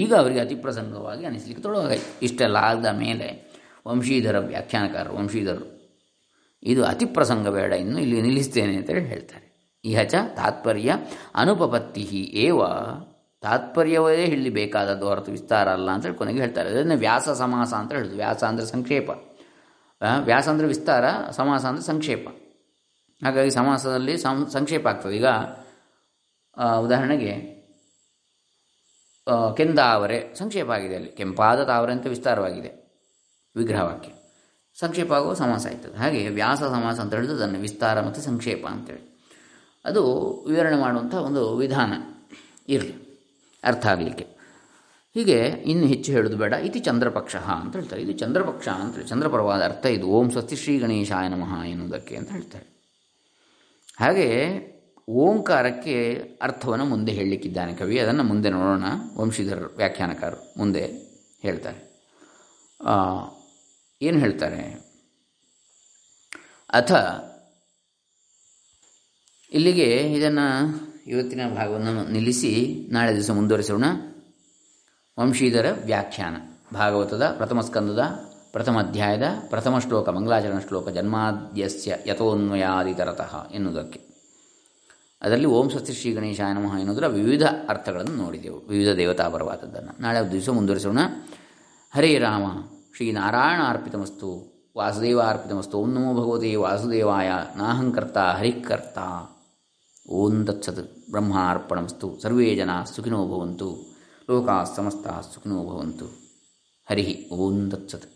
ಈಗ ಅವರಿಗೆ ಅತಿಪ್ರಸಂಗವಾಗಿ ಅನಿಸ್ಲಿಕ್ಕೆ ತೊಡಗಾಯಿತು ಇಷ್ಟೆಲ್ಲ ಆದ ಮೇಲೆ ವಂಶೀಧರ ವ್ಯಾಖ್ಯಾನಕಾರರು ವಂಶೀಧರರು ಇದು ಅತಿಪ್ರಸಂಗ ಬೇಡ, ಇನ್ನು ಇಲ್ಲಿ ನಿಲ್ಲಿಸ್ತೇನೆ ಅಂತೇಳಿ ಹೇಳ್ತಾರೆ. ಇಹ ಚ ತಾತ್ಪರ್ಯ ಅನುಪಪತ್ತಿ ಏವ, ತಾತ್ಪರ್ಯವೇ ಇಲ್ಲಿ ಬೇಕಾದದ್ದು ಹೊರತು ವಿಸ್ತಾರ ಅಲ್ಲ ಅಂತೇಳಿ ಕೊನೆಗೆ ಹೇಳ್ತಾರೆ. ಅದನ್ನು ವ್ಯಾಸ ಸಮಾಸ ಅಂತ ಹೇಳುದು ವ್ಯಾಸ ಅಂದರೆ ಸಂಕ್ಷೇಪ. ವ್ಯಾಸ ಅಂದರೆ ವಿಸ್ತಾರ, ಸಮಾಸ ಅಂದರೆ ಸಂಕ್ಷೇಪ. ಹಾಗಾಗಿ ಸಮಾಸದಲ್ಲಿ ಸಂಕ್ಷೇಪ ಆಗ್ತದೆ. ಈಗ ಉದಾಹರಣೆಗೆ ಕೆಂದಾವರೆ ಸಂಕ್ಷೇಪ ಆಗಿದೆ ಅಲ್ಲಿ. ಕೆಂಪಾದ ತಾವರೆ ಅಂತ ವಿಸ್ತಾರವಾಗಿದೆ ವಿಗ್ರಹವಾಕ್ಯ. ಸಂಕ್ಷೇಪ ಆಗುವ ಸಮಾಸ ಆಯ್ತದೆ. ಹಾಗೆ ವ್ಯಾಸ ಸಮಾಸ ಅಂತ ಹೇಳಿದ್ರೆ ಅದನ್ನು ವಿಸ್ತಾರ ಮತ್ತು ಸಂಕ್ಷೇಪ ಅಂತೇಳಿ. ಅದು ವಿವರಣೆ ಮಾಡುವಂಥ ಒಂದು ವಿಧಾನ ಇರಲಿ. ಅರ್ಥ ಆಗಲಿಕ್ಕೆ. ಹೀಗೆ ಇನ್ನು ಹೆಚ್ಚು ಹೇಳೋದು ಬೇಡ. ಇತಿ ಚಂದ್ರಪಕ್ಷ ಅಂತ ಹೇಳ್ತಾರೆ. ಇದು ಚಂದ್ರಪಕ್ಷ ಅಂತೇಳಿ ಚಂದ್ರಪರವಾದ ಅರ್ಥ ಇದು. ಓಂ ಸ್ವಸ್ತಿ ಶ್ರೀ ಗಣೇಶಾಯ ನಮಃ ಎನ್ನುವುದಕ್ಕೆ ಅಂತ ಹೇಳ್ತಾರೆ. ಹಾಗೆ ಓಂಕಾರಕ್ಕೆ ಅರ್ಥವನ್ನು ಮುಂದೆ ಹೇಳಲಿಕ್ಕಿದ್ದಾನೆ ಕವಿ. ಅದನ್ನು ಮುಂದೆ ನೋಡೋಣ. ವಂಶೀಧರ ವ್ಯಾಖ್ಯಾನಕಾರರು ಮುಂದೆ ಹೇಳ್ತಾರೆ. ಏನು ಹೇಳ್ತಾರೆ? ಅಥ, ಇಲ್ಲಿಗೆ ಇದನ್ನು ಇವತ್ತಿನ ಭಾಗವನ್ನು ನಿಲ್ಲಿಸಿ ನಾಳೆ ದಿವಸ ಮುಂದುವರಿಸೋಣ. ವಂಶೀಧರ ವ್ಯಾಖ್ಯಾನ. ಭಾಗವತದ ಪ್ರಥಮ ಸ್ಕಂದದ ಪ್ರಥಮ ಅಧ್ಯಾಯದ ಪ್ರಥಮ ಶ್ಲೋಕ ಮಂಗಲಾಚರಣ ಶ್ಲೋಕ, ಜನ್ಮಾದ್ಯಸ್ಯ ಯಥೋನ್ವಯಾದಿತರತಃ ಎನ್ನುವುದಕ್ಕೆ. ಅದರಲ್ಲಿ ಓಂ ಸ್ವಸ್ತಿ ಶ್ರೀ ಗಣೇಶಾಯ ನಮಃ ಎನ್ನುವುದರ ವಿವಿಧ ಅರ್ಥಗಳನ್ನು ನೋಡಿದೆವು. ವಿವಿಧ ದೇವತಾ ಪರವಾದದ್ದನ್ನು ನಾಳೆ ದಿವಸ ಮುಂದುವರಿಸೋಣ. ಹರೇ ರಾಮ. ಶ್ರೀ ನಾರಾಯಣ ಅರ್ಪಿತಮಸ್ತು. ವಾಸುದೇವ ಅರ್ಪಿತಮಸ್ತು. ಓಂ ನಮೋ ಭಗವತೆ ವಾಸುದೇವಾಯ. ನಾಹಂಕರ್ತ ಹರಿಕರ್ತ. ಓಂ ತತ್ಸತ್. ಬ್ರಹ್ಮಾರ್ಪಣಮಸ್ತು. ಸರ್ವೇ ಜನ ಸುಖಿನೋ ಭವಂತು. ಲೋಕಾ ಸಮಸ್ತ ಸುಖಿನೋ ಭವಂತು. ಹರಿ ಓಂ ತತ್ಸತ್.